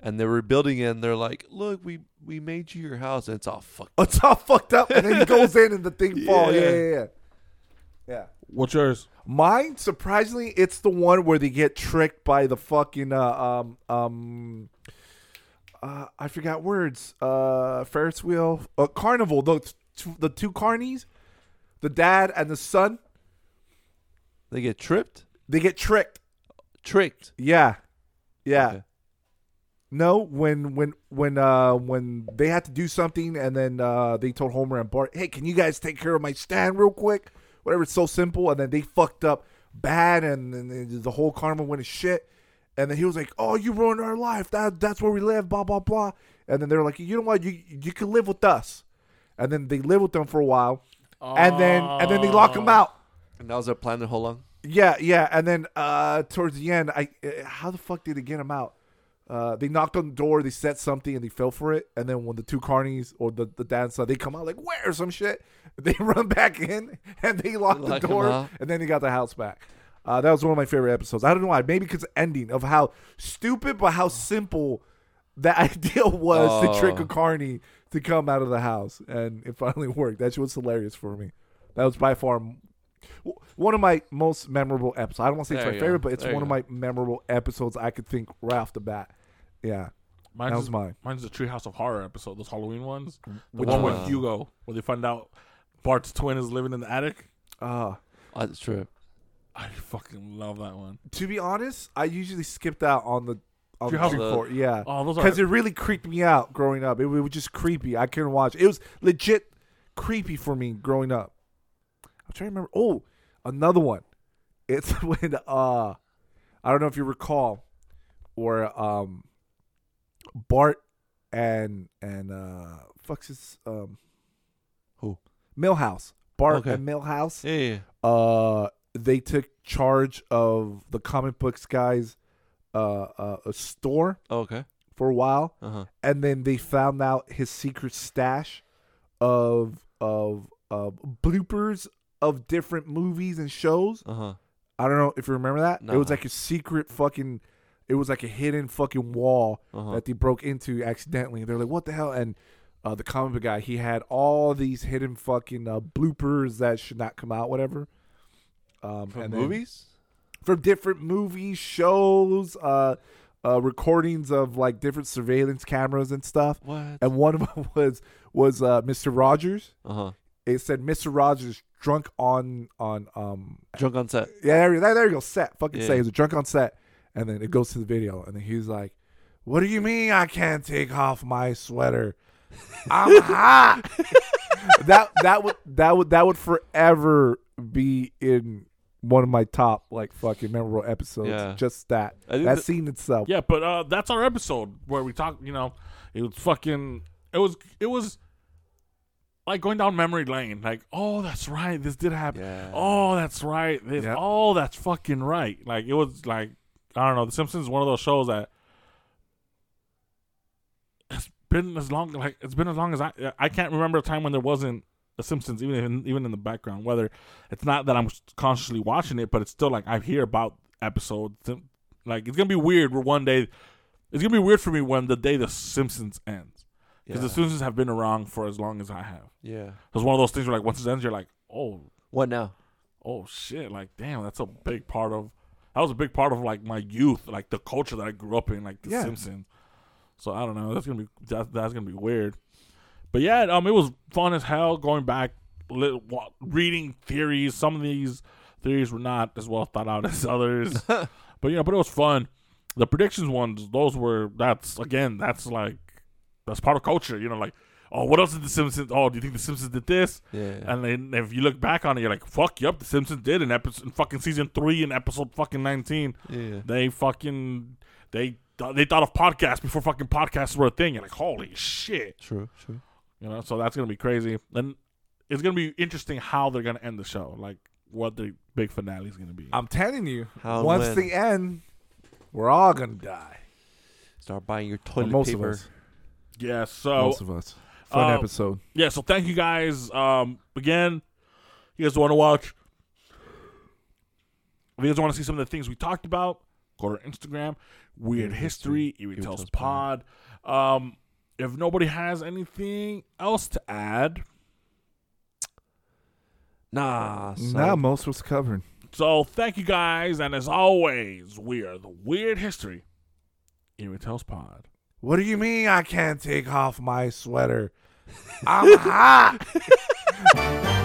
and they're rebuilding it. and They're like, "Look, we we made you your house," and it's all fucked. it's all fucked up, and then he goes in and the thing falls. Yeah, Yeah. yeah, yeah. Yeah. What's yours? Mine, surprisingly, it's the one where they get tricked by the fucking uh, um um uh, I forgot words. Uh, Ferris wheel, uh, carnival. The t- the two carnies, the dad and the son, They get tripped, they get tricked. tricked. Yeah, yeah. Okay. No, when when when uh when they had to do something and then uh they told Homer and Bart, "Hey, can you guys take care of my stand real quick?" Whatever, it's so simple, and then they fucked up bad, and, then the whole karma went to shit. And then he was like, "Oh, you ruined our life. That that's where we live." Blah blah blah. And then they're like, "You know what? You you can live with us." And then they live with them for a while, and then and then they lock them out. And that was their plan the whole long. Yeah, yeah, and then uh towards the end, I uh, how the fuck did they get him out? Uh, they knocked on the door, they said something, and they fell for it. And then when the two carnies or the the dad and son, they come out like where some shit. They run back in and they lock the door, and then they got the house back. Uh, that was one of my favorite episodes. I don't know why, maybe because the ending of how stupid but how simple that idea was to trick a Oh. carney to come out of the house, and it finally worked. That was hilarious for me. That was by far one of my most memorable episodes. I don't want to say There it's my you go. favorite, but it's There one you of my memorable episodes I could think right off the bat. Yeah, Mine's, that was mine. mine's the Treehouse of Horror episode, those Halloween ones. The Which one one? with Hugo, where they find out Bart's twin is living in the attic. Uh, Oh, that's true. I fucking love that one. to be honest, I usually skipped out on the on Treehouse Tree of- Fort. Yeah, Oh, because it really creeped me out growing up. It, it was just creepy. I couldn't watch. It. it was legit creepy for me growing up. I'm trying to remember. Oh, another one. It's when uh, I don't know if you recall, where um, Bart and and uh, fucks his um, Who? Milhouse. Bart Okay. and Milhouse Yeah, yeah, uh they took charge of the comic books guys uh, uh a store Oh, okay. for a while Uh huh. and then they found out his secret stash of of of bloopers of different movies and shows Uh huh. i don't know if you remember that it was like a secret fucking it was like a hidden fucking wall Uh-huh. that they broke into accidentally they're like what the hell and uh, the comic book guy he had all these hidden fucking uh, bloopers that should not come out whatever um From movies? from different movies, shows, uh, uh, recordings of like different surveillance cameras and stuff. What? And one of them was was uh, Mr. Rogers. Uh huh. It said Mr. Rogers drunk on on um Drunk on set. yeah there, there, there you go set fucking Yeah. say he's drunk on set and then it goes to the video and then he's like, "What do you mean I can't take off my sweater? I'm hot." that that would that would that would forever be in one of my top like fucking memorable episodes. Yeah. Just that that that- scene itself. Yeah, but uh, that's our episode where we talk. You know, it was fucking. It was. It was like going down memory lane. Like, oh, that's right. This did happen. Yeah. Oh, that's right. This. Yep. Oh, that's fucking right. Like it was like I don't know. The Simpsons is one of those shows that it's been as long like it's been as long as I I can't remember a time when there wasn't The Simpsons even in, even in the background. Whether it's not that I'm consciously watching it, but it's still like I hear about episodes. Like it's gonna be weird. Where one day it's gonna be weird for me when the day The Simpsons ends because. The Simpsons have been around for as long as I have. Yeah. It's one of those things where like once it ends, you're like, oh, What now? oh shit, like damn, that's a big part of that was a big part of like my youth, like the culture that I grew up in, like The Yeah. Simpsons. So I don't know, that's gonna be that, that's gonna be weird. But yeah, um, it was fun as hell going back, li- reading theories. Some of these theories were not as well thought out as others, but you know, but it was fun. The predictions ones, those were that's again, that's like that's part of culture. You know, like oh, what else did The Simpsons? Oh, do you think The Simpsons did this? Yeah. And then if you look back on it, you're like, fuck, yep, The Simpsons did in episode in fucking season three in episode fucking nineteen. yeah. They fucking they they thought of podcasts before fucking podcasts were a thing. You're like, holy shit, True. True. you know. So that's gonna be crazy. Then it's gonna be interesting how they're gonna end the show, like what the big finale is gonna be. I'm telling you, How and once when? the end, we're all gonna die. Start buying your Or toilet most paper. Of yeah. So most of us. Fun uh, episode. yeah. So thank you guys. Um, again, you guys want to watch. If you guys want to see some of the things we talked about, go to our Instagram, Weird History, Eerie Tales Tales Pod. Um, if nobody has anything else to add, Nah. son. Nah, most was covered. so thank you guys, and as always, we are the Weird History, Eerie Tales Pod. What do you mean I can't take off my sweater? I'm hot.